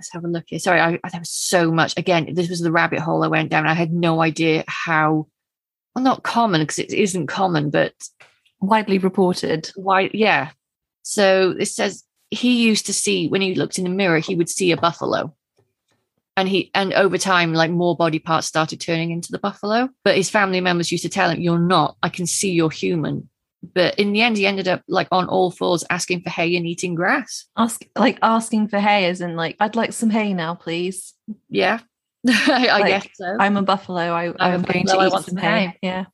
let's have a look here. Sorry, I, I there was so much. Again, this was the rabbit hole I went down. I had no idea how, well, not common because it isn't common, but Widely reported. why? Yeah. So it says he used to see when he looked in the mirror, he would see a buffalo, and he and over time, like more body parts started turning into the buffalo. But his family members used to tell him, "You're not. I can see you're human." But in the end, he ended up like on all fours, asking for hay and eating grass. Ask like asking for hay as in like, I'd like some hay now, please. Yeah, I, Like, guess so. I'm a buffalo. I, I'm I'm going buffalo, to eat want some hay. hay. Yeah.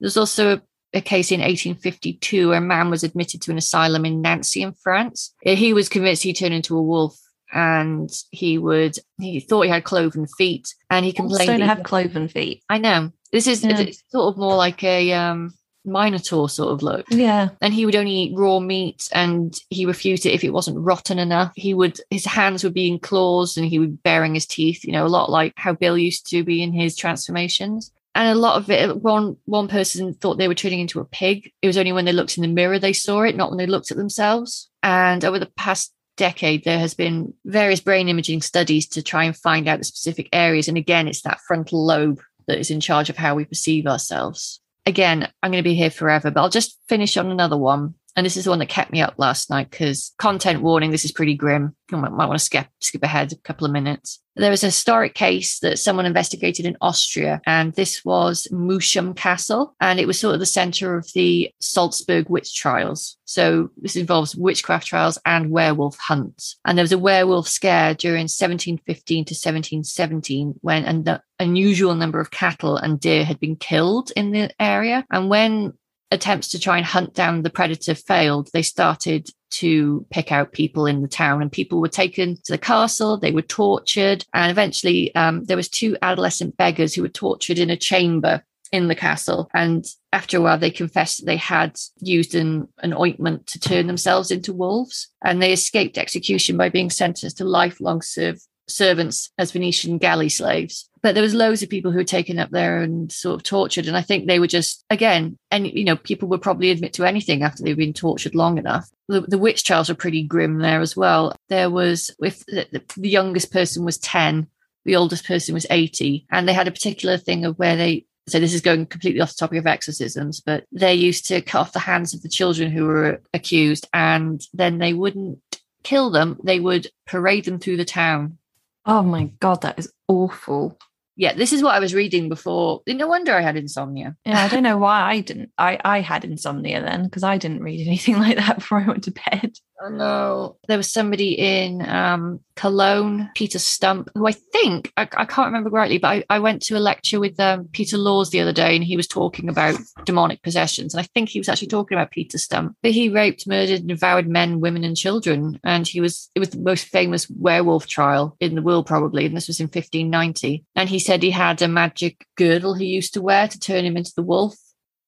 There's also a, a case in 1852 where a man was admitted to an asylum in Nancy in France. Uh, He was convinced he turned into a wolf and he would, he thought he had cloven feet and he complained. don't he- have cloven feet. I know. This is Yeah. it's sort of more like a um, Minotaur sort of look. Yeah. And he would only eat raw meat and he refused it if it wasn't rotten enough. He would, his hands would be in claws and he would be baring his teeth, you know, a lot like how Bill used to be in his transformations. And a lot of it, one one person thought they were turning into a pig. It was only when they looked in the mirror they saw it, not when they looked at themselves. And over the past decade, there has been various brain imaging studies to try and find out the specific areas. And again, it's that frontal lobe that is in charge of how we perceive ourselves. Again, I'm going to be here forever, but I'll just finish on another one and this is the one that kept me up last night because content warning, this is pretty grim. You might, might want to skip, skip ahead a couple of minutes. There was a historic case that someone investigated in Austria, and this was Moosham Castle, and it was sort of the center of the Salzburg witch trials. So this involves witchcraft trials and werewolf hunts. And there was a werewolf scare during 1715 to 1717 when an unusual number of cattle and deer had been killed in the area. And when attempts to try and hunt down the predator failed, they started to pick out people in the town and people were taken to the castle they were tortured and eventually um, there was two adolescent beggars who were tortured in a chamber in the castle and after a while they confessed that they had used an, an ointment to turn themselves into wolves and they escaped execution by being sentenced to lifelong serve, servants as venetian galley slaves. But there was loads of people who were taken up there and sort of tortured. And i think they were just again and you know people would probably admit to anything after they've been tortured long enough. The, the witch trials were pretty grim there as well. There was if the, the youngest person was 10 the oldest person was 80 and they had a particular thing of where they so this is going completely off the topic of exorcisms, but they used to cut off the hands of the children who were accused, and then they wouldn't kill them; they would parade them through the town. Oh my god, that is awful yeah, this is what I was reading before. No wonder I had insomnia. Yeah, I don't know why I didn't. I I had insomnia then because I didn't read anything like that before I went to bed. No. There was somebody in um, Cologne, Peter Stump, who I think, I, I can't remember rightly, but I, I, went to a lecture with um, Peter Laws the other day and he was talking about demonic possessions. And I think he was actually talking about Peter Stump. But he raped, murdered, and devoured men, women, and children. And he was, it was the most famous werewolf trial in the world, probably. And this was in 1590. And he said he had a magic girdle he used to wear to turn him into the wolf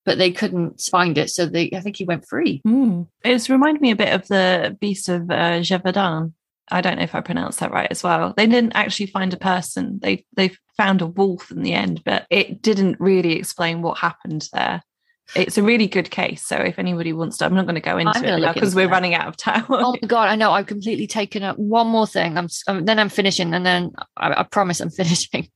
but they couldn't find it. So they, I think he went free. Mm. It's reminded me a bit of the Beast of uh, Gévaudan. I don't know if I pronounced that right as well. They didn't actually find a person. They they found a wolf in the end, but it didn't really explain what happened there. It's a really good case. So if anybody wants to, I'm not going to go into I'm it because we're that. running out of time. oh my god, I know. I've completely taken up one more thing. I'm, I'm then I'm finishing, and then I, I promise I'm finishing.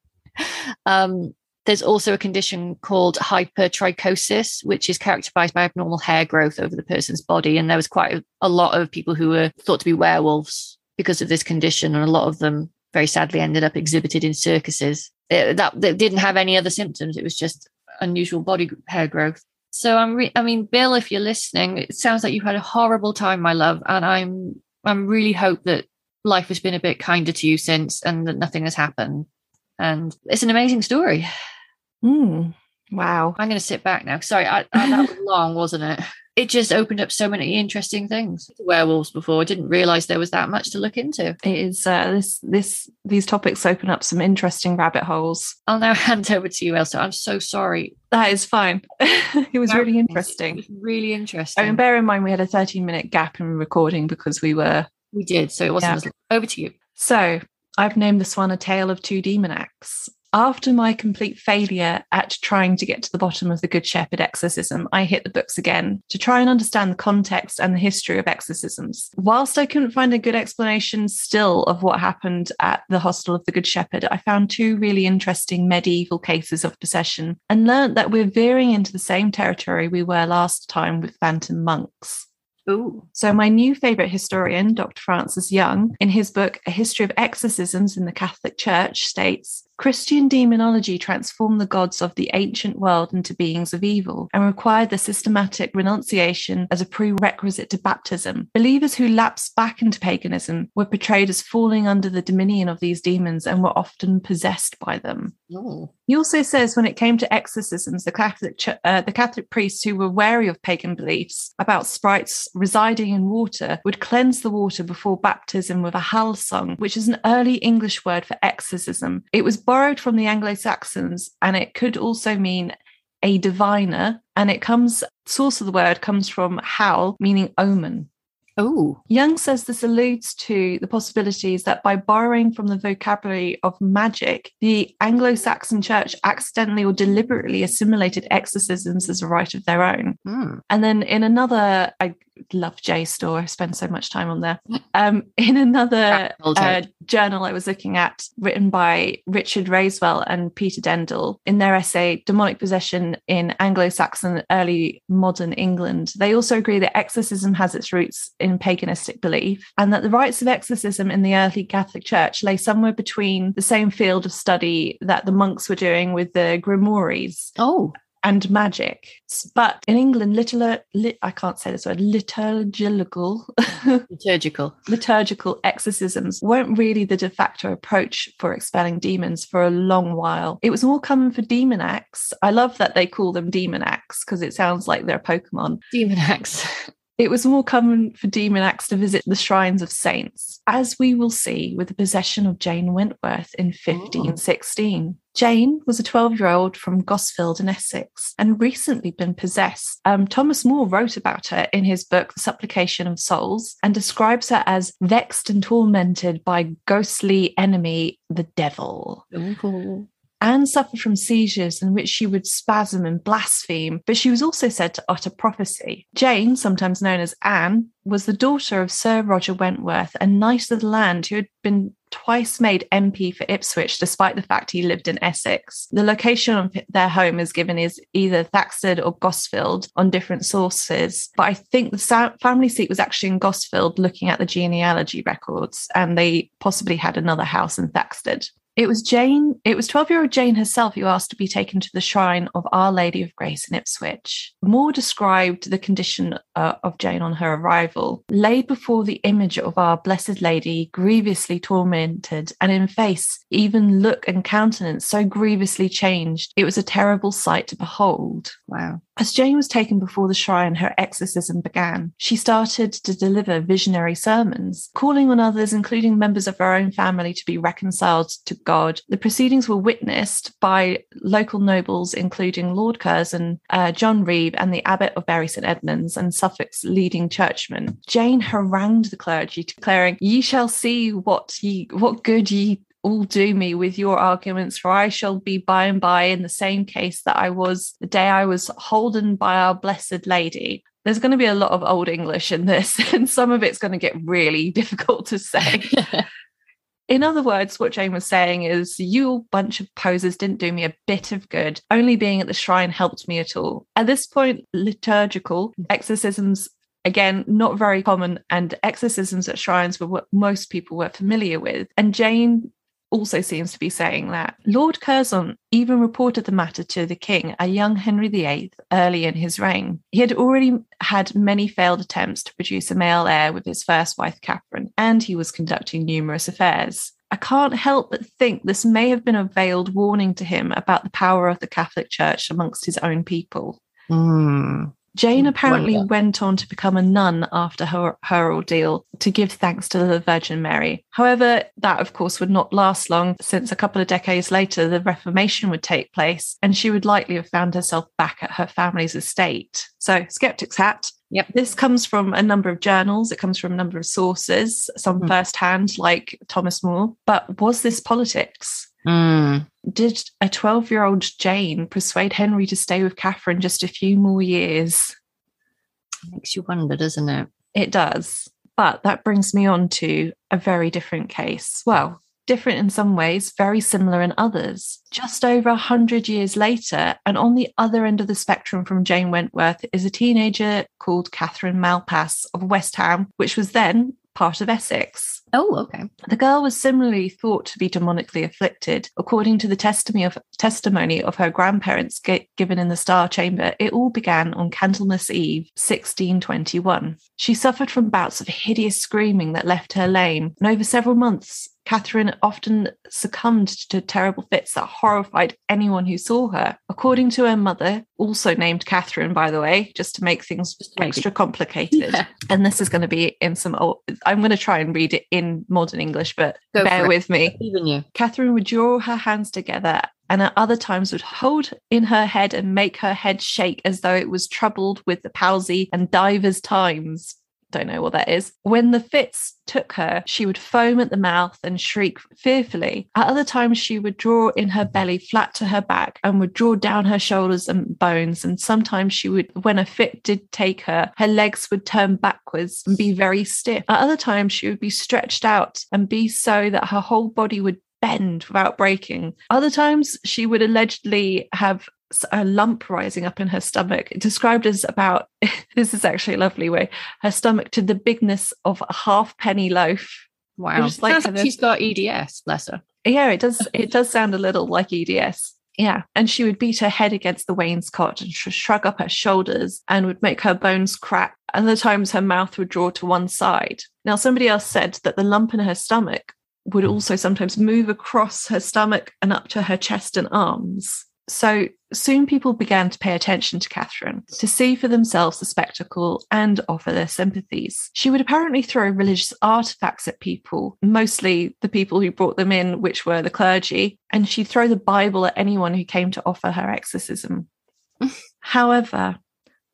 um, there's also a condition called hypertrichosis, which is characterized by abnormal hair growth over the person's body. And there was quite a, lot of people who were thought to be werewolves because of this condition. And a lot of them very sadly ended up exhibited in circuses. It, that, that didn't have any other symptoms. It was just unusual body hair growth. So I'm, re- I mean, Bill, if you're listening, it sounds like you've had a horrible time, my love, and I'm, I'm really hope that life has been a bit kinder to you since, and that nothing has happened. And it's an amazing story. Mm, wow. I'm going to sit back now. Sorry, I, I, that was long, wasn't it? It just opened up so many interesting things. Werewolves before, I didn't realize there was that much to look into. It is uh, this this these topics open up some interesting rabbit holes. I'll now hand over to you, Ailsa. I'm so sorry. That is fine. it was that really interesting. Was really interesting. I mean, bear in mind we had a 13 minute gap in recording because we were. We did, so it wasn't. Yeah. Over to you. So I've named this one a tale of two demoniacs after my complete failure at trying to get to the bottom of the Good Shepherd exorcism, I hit the books again to try and understand the context and the history of exorcisms. Whilst I couldn't find a good explanation still of what happened at the Hostel of the Good Shepherd, I found two really interesting medieval cases of possession and learnt that we're veering into the same territory we were last time with phantom monks. Ooh. So, my new favorite historian, Dr. Francis Young, in his book, A History of Exorcisms in the Catholic Church, states Christian demonology transformed the gods of the ancient world into beings of evil and required the systematic renunciation as a prerequisite to baptism. Believers who lapsed back into paganism were portrayed as falling under the dominion of these demons and were often possessed by them. He also says when it came to exorcisms, the Catholic, uh, the Catholic priests who were wary of pagan beliefs about sprites residing in water would cleanse the water before baptism with a halsung, which is an early English word for exorcism. It was borrowed from the Anglo Saxons, and it could also mean a diviner. And it comes, source of the word comes from hal, meaning omen. Oh. Young says this alludes to the possibilities that by borrowing from the vocabulary of magic, the Anglo Saxon church accidentally or deliberately assimilated exorcisms as a rite of their own. Mm. And then in another, I love JSTOR. I spend so much time on there. Um, in another uh, journal I was looking at, written by Richard Raiswell and Peter Dendle, in their essay Demonic Possession in Anglo-Saxon Early Modern England, they also agree that exorcism has its roots in paganistic belief, and that the rites of exorcism in the early Catholic Church lay somewhere between the same field of study that the monks were doing with the grimoires. Oh and magic. But in England, little, lit, I can't say this word, liturgical, liturgical, liturgical exorcisms weren't really the de facto approach for expelling demons for a long while. It was more common for demoniacs. I love that they call them demoniacs because it sounds like they're Pokemon. Demoniacs. It was more common for demoniacs to visit the shrines of saints, as we will see with the possession of Jane Wentworth in 1516. Oh. Jane was a 12 year old from Gosfield in Essex and recently been possessed. Um, Thomas More wrote about her in his book, The Supplication of Souls, and describes her as vexed and tormented by ghostly enemy, the devil. Ooh. Anne suffered from seizures in which she would spasm and blaspheme, but she was also said to utter prophecy. Jane, sometimes known as Anne, was the daughter of Sir Roger Wentworth, a knight of the land who had been twice made MP for Ipswich, despite the fact he lived in Essex. The location of their home is given as either Thaxted or Gosfield on different sources, but I think the family seat was actually in Gosfield, looking at the genealogy records, and they possibly had another house in Thaxted. It was Jane, it was 12 year old Jane herself who asked to be taken to the shrine of Our Lady of Grace in Ipswich. More described the condition uh, of Jane on her arrival. Laid before the image of our Blessed Lady, grievously tormented, and in face, even look and countenance so grievously changed, it was a terrible sight to behold. Wow. As Jane was taken before the shrine, her exorcism began. She started to deliver visionary sermons, calling on others, including members of her own family, to be reconciled to God. The proceedings were witnessed by local nobles, including Lord Curzon, uh, John Reeve, and the Abbot of Bury St Edmunds and Suffolk's leading churchman. Jane harangued the clergy, declaring, "Ye shall see what ye what good ye all do me with your arguments, for I shall be by and by in the same case that I was the day I was holden by our blessed lady. There's going to be a lot of old English in this, and some of it's going to get really difficult to say. In other words, what Jane was saying is, you bunch of posers didn't do me a bit of good. Only being at the shrine helped me at all. At this point, liturgical exorcisms again not very common and exorcisms at shrines were what most people were familiar with and jane also seems to be saying that. Lord Curzon even reported the matter to the king, a young Henry VIII, early in his reign. He had already had many failed attempts to produce a male heir with his first wife, Catherine, and he was conducting numerous affairs. I can't help but think this may have been a veiled warning to him about the power of the Catholic Church amongst his own people. Mm. Jane apparently Wonder. went on to become a nun after her, her ordeal to give thanks to the Virgin Mary. However, that of course would not last long, since a couple of decades later the Reformation would take place, and she would likely have found herself back at her family's estate. So, skeptic's hat. Yep. This comes from a number of journals, it comes from a number of sources, some mm. firsthand, like Thomas More. But was this politics? Mm. Did a 12 year old Jane persuade Henry to stay with Catherine just a few more years? Makes you wonder, doesn't it? It does. But that brings me on to a very different case. Well, different in some ways, very similar in others. Just over a hundred years later, and on the other end of the spectrum from Jane Wentworth, is a teenager called Catherine Malpas of West Ham, which was then part of Essex. Oh, okay. The girl was similarly thought to be demonically afflicted. According to the testimony of, testimony of her grandparents given in the Star Chamber, it all began on Candlemas Eve, 1621. She suffered from bouts of hideous screaming that left her lame, and over several months, Catherine often succumbed to terrible fits that horrified anyone who saw her. According to her mother, also named Catherine, by the way, just to make things extra complicated. Yeah. And this is going to be in some old, I'm going to try and read it in modern English, but Go bear with me. Even you. Catherine would draw her hands together and at other times would hold in her head and make her head shake as though it was troubled with the palsy and divers times don't know what that is. When the fits took her, she would foam at the mouth and shriek fearfully. At other times, she would draw in her belly flat to her back and would draw down her shoulders and bones. And sometimes she would, when a fit did take her, her legs would turn backwards and be very stiff. At other times, she would be stretched out and be so that her whole body would bend without breaking. Other times, she would allegedly have a lump rising up in her stomach, described as about this is actually a lovely way her stomach to the bigness of a half penny loaf. Wow, like like she's got EDS, bless her. Yeah, it does. It does sound a little like EDS. Yeah, and she would beat her head against the wainscot and sh- shrug up her shoulders and would make her bones crack. Other times, her mouth would draw to one side. Now, somebody else said that the lump in her stomach would hmm. also sometimes move across her stomach and up to her chest and arms. So soon people began to pay attention to Catherine, to see for themselves the spectacle and offer their sympathies. She would apparently throw religious artifacts at people, mostly the people who brought them in, which were the clergy, and she'd throw the Bible at anyone who came to offer her exorcism. However,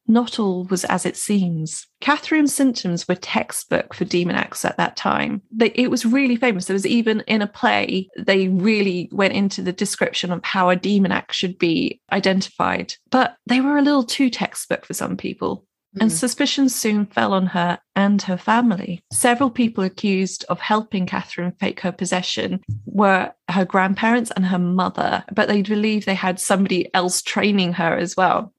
not all was as it seems. Catherine's symptoms were textbook for demon demoniacs at that time. They, it was really famous. There was even in a play, they really went into the description of how a demon demoniac should be identified. But they were a little too textbook for some people. And hmm. suspicion soon fell on her and her family. Several people accused of helping Catherine fake her possession were her grandparents and her mother, but they believed they had somebody else training her as well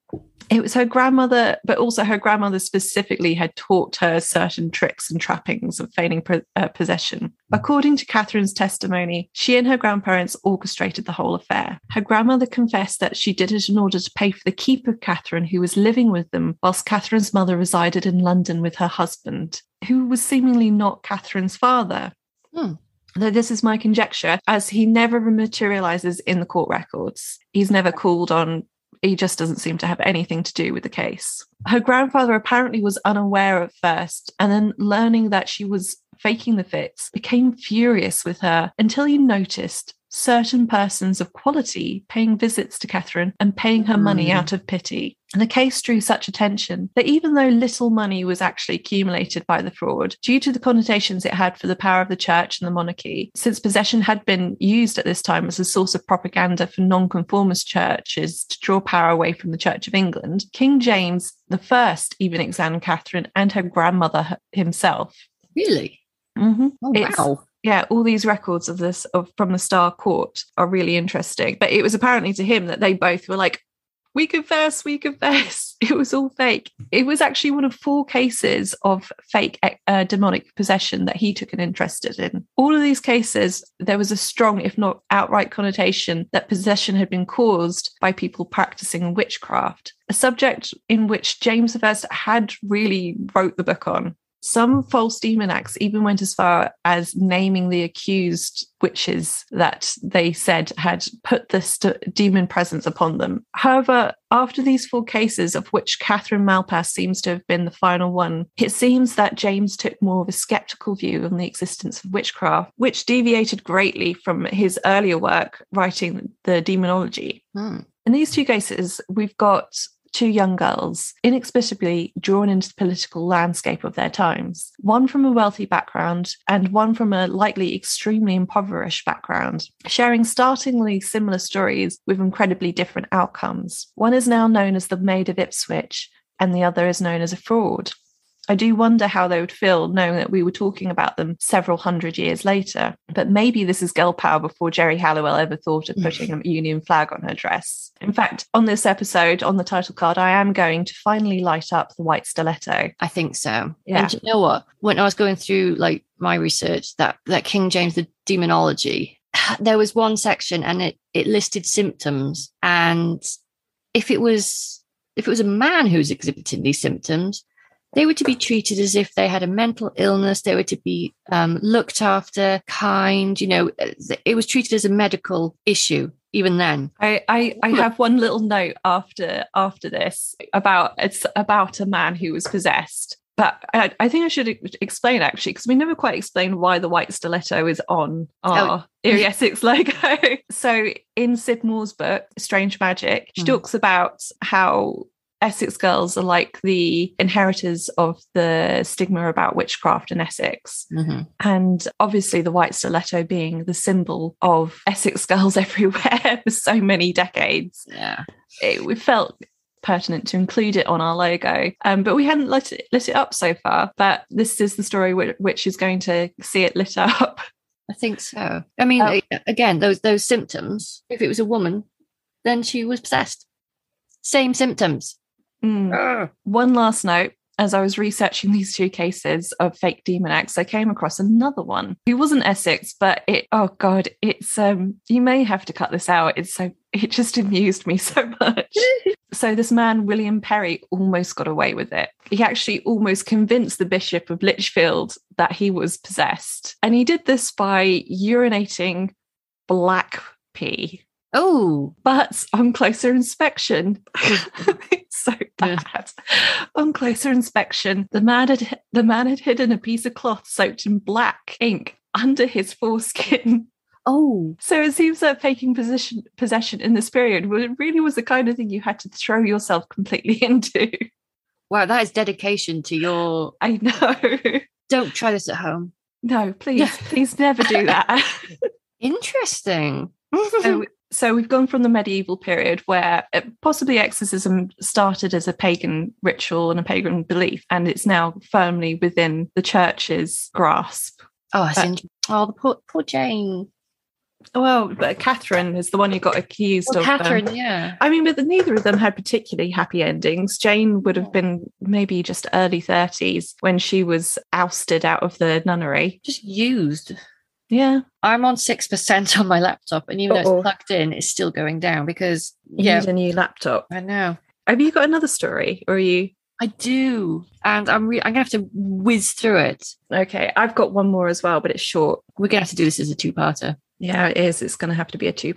it was her grandmother, but also her grandmother specifically had taught her certain tricks and trappings of feigning uh, possession. According to Catherine's testimony, she and her grandparents orchestrated the whole affair. Her grandmother confessed that she did it in order to pay for the keep of Catherine, who was living with them, whilst Catherine's mother resided in London with her husband, who was seemingly not Catherine's father. Hmm though this is my conjecture, as he never materializes in the court records. He's never called on he just doesn't seem to have anything to do with the case. Her grandfather apparently was unaware at first, and then learning that she was faking the fits, became furious with her until he noticed certain persons of quality paying visits to Catherine and paying her money mm. out of pity. And the case drew such attention that even though little money was actually accumulated by the fraud, due to the connotations it had for the power of the church and the monarchy, since possession had been used at this time as a source of propaganda for nonconformist churches to draw power away from the Church of England, King James I even examined Catherine and her grandmother himself. Really? Mm-hmm. Oh, wow yeah, all these records of this of from the Star Court are really interesting. But it was apparently to him that they both were like, "We confess, we confess." It was all fake. It was actually one of four cases of fake uh, demonic possession that he took an interest in. All of these cases, there was a strong, if not outright, connotation that possession had been caused by people practicing witchcraft. A subject in which James I had really wrote the book on. Some false demoniacs even went as far as naming the accused witches that they said had put this demon presence upon them. However, after these four cases, of which Catherine Malpas seems to have been the final one, it seems that James took more of a skeptical view on the existence of witchcraft, which deviated greatly from his earlier work writing the demonology. Hmm. In these two cases, we've got two young girls, inexplicably drawn into the political landscape of their times, one from a wealthy background and one from a likely extremely impoverished background, sharing startlingly similar stories with incredibly different outcomes. One is now known as the Maid of Ipswich, and the other is known as a fraud. I do wonder how they would feel knowing that we were talking about them several hundred years later. But maybe this is girl power before Geri Halliwell ever thought of putting a Union flag on her dress. In fact, on this episode, on the title card, I am going to finally light up the white stiletto. I think so. Yeah. And you know what? When I was going through like my research, that that King James the demonology, there was one section and it it listed symptoms. And if it was if it was a man who was exhibiting these symptoms, they were to be treated as if they had a mental illness. They were to be um, looked after, kind. You know, it was treated as a medical issue even then. I, I, I have one little note after after this about it's about a man who was possessed. But I, I think I should explain actually, because we never quite explained why the white stiletto is on our oh. Eerie Essex logo. so in Syd Moore's book, Strange Magic, she mm. talks about how Essex girls are like the inheritors of the stigma about witchcraft in Essex. Mm-hmm. And obviously, the white stiletto being the symbol of Essex girls everywhere for so many decades. Yeah. It, we felt pertinent to include it on our logo. Um, but we hadn't lit it, lit it up so far. But this is the story which, which is going to see it lit up. I think so. I mean, Oh. again, those those symptoms. If it was a woman, then she was possessed. Same symptoms. Mm. Ugh. One last note. As I was researching these two cases of fake demoniacs, I came across another one. It wasn't Essex, but it oh god, it's um you may have to cut this out. It's so it just amused me so much. so this man, William Perry, almost got away with it. He actually almost convinced the Bishop of Lichfield that he was possessed. And he did this by urinating black pee. Oh, But on closer inspection, it's so Yeah. bad. On closer inspection, the man had the man had hidden a piece of cloth soaked in black ink under his foreskin. oh, So it seems that faking possession possession in this period really was the kind of thing you had to throw yourself completely into. wow! That is dedication to your. I know. Don't try this at home. No, please, please never do that. Interesting. so, so we've gone from the medieval period where uh, possibly exorcism started as a pagan ritual and a pagan belief, and it's now firmly within the church's grasp. oh, that's uh, interesting. Oh, the poor, poor Jane. Well, but Catherine is the one who got accused Well, of. um, Catherine, yeah. I mean, but neither of them had particularly happy endings. Jane would have been maybe just early 30s when she was ousted out of the nunnery. Just used. Yeah. I'm on six percent on my laptop, and even though Uh-oh. it's plugged in, it's still going down because You yeah, need a new laptop. I know. Have you got another story or are you? I do, and I'm re- I'm gonna have to whiz through it. Okay, I've got one more as well, but it's short. We're gonna have to do this as a two-parter. Yeah, it is. It's going to have to be a two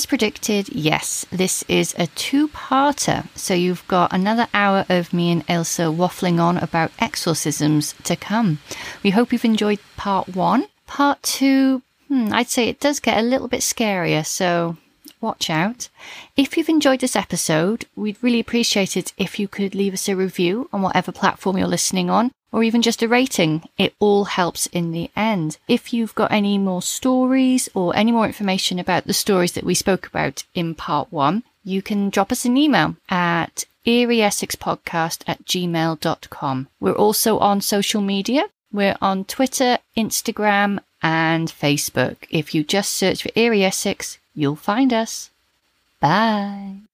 As predicted, yes, this is a two parter. So you've got another hour of me and Ailsa waffling on about exorcisms to come. We hope you've enjoyed part one. Part two, hmm, I'd say it does get a little bit scarier, so watch out. If you've enjoyed this episode, we'd really appreciate it if you could leave us a review on whatever platform you're listening on, or even just a rating. It all helps in the end. If you've got any more stories or any more information about the stories that we spoke about in part one, you can drop us an email at eerieessexpodcast at gmail.com. We're also on social media. We're on Twitter, Instagram, and Facebook. If you just search for Eerie Essex, you'll find us. Bye.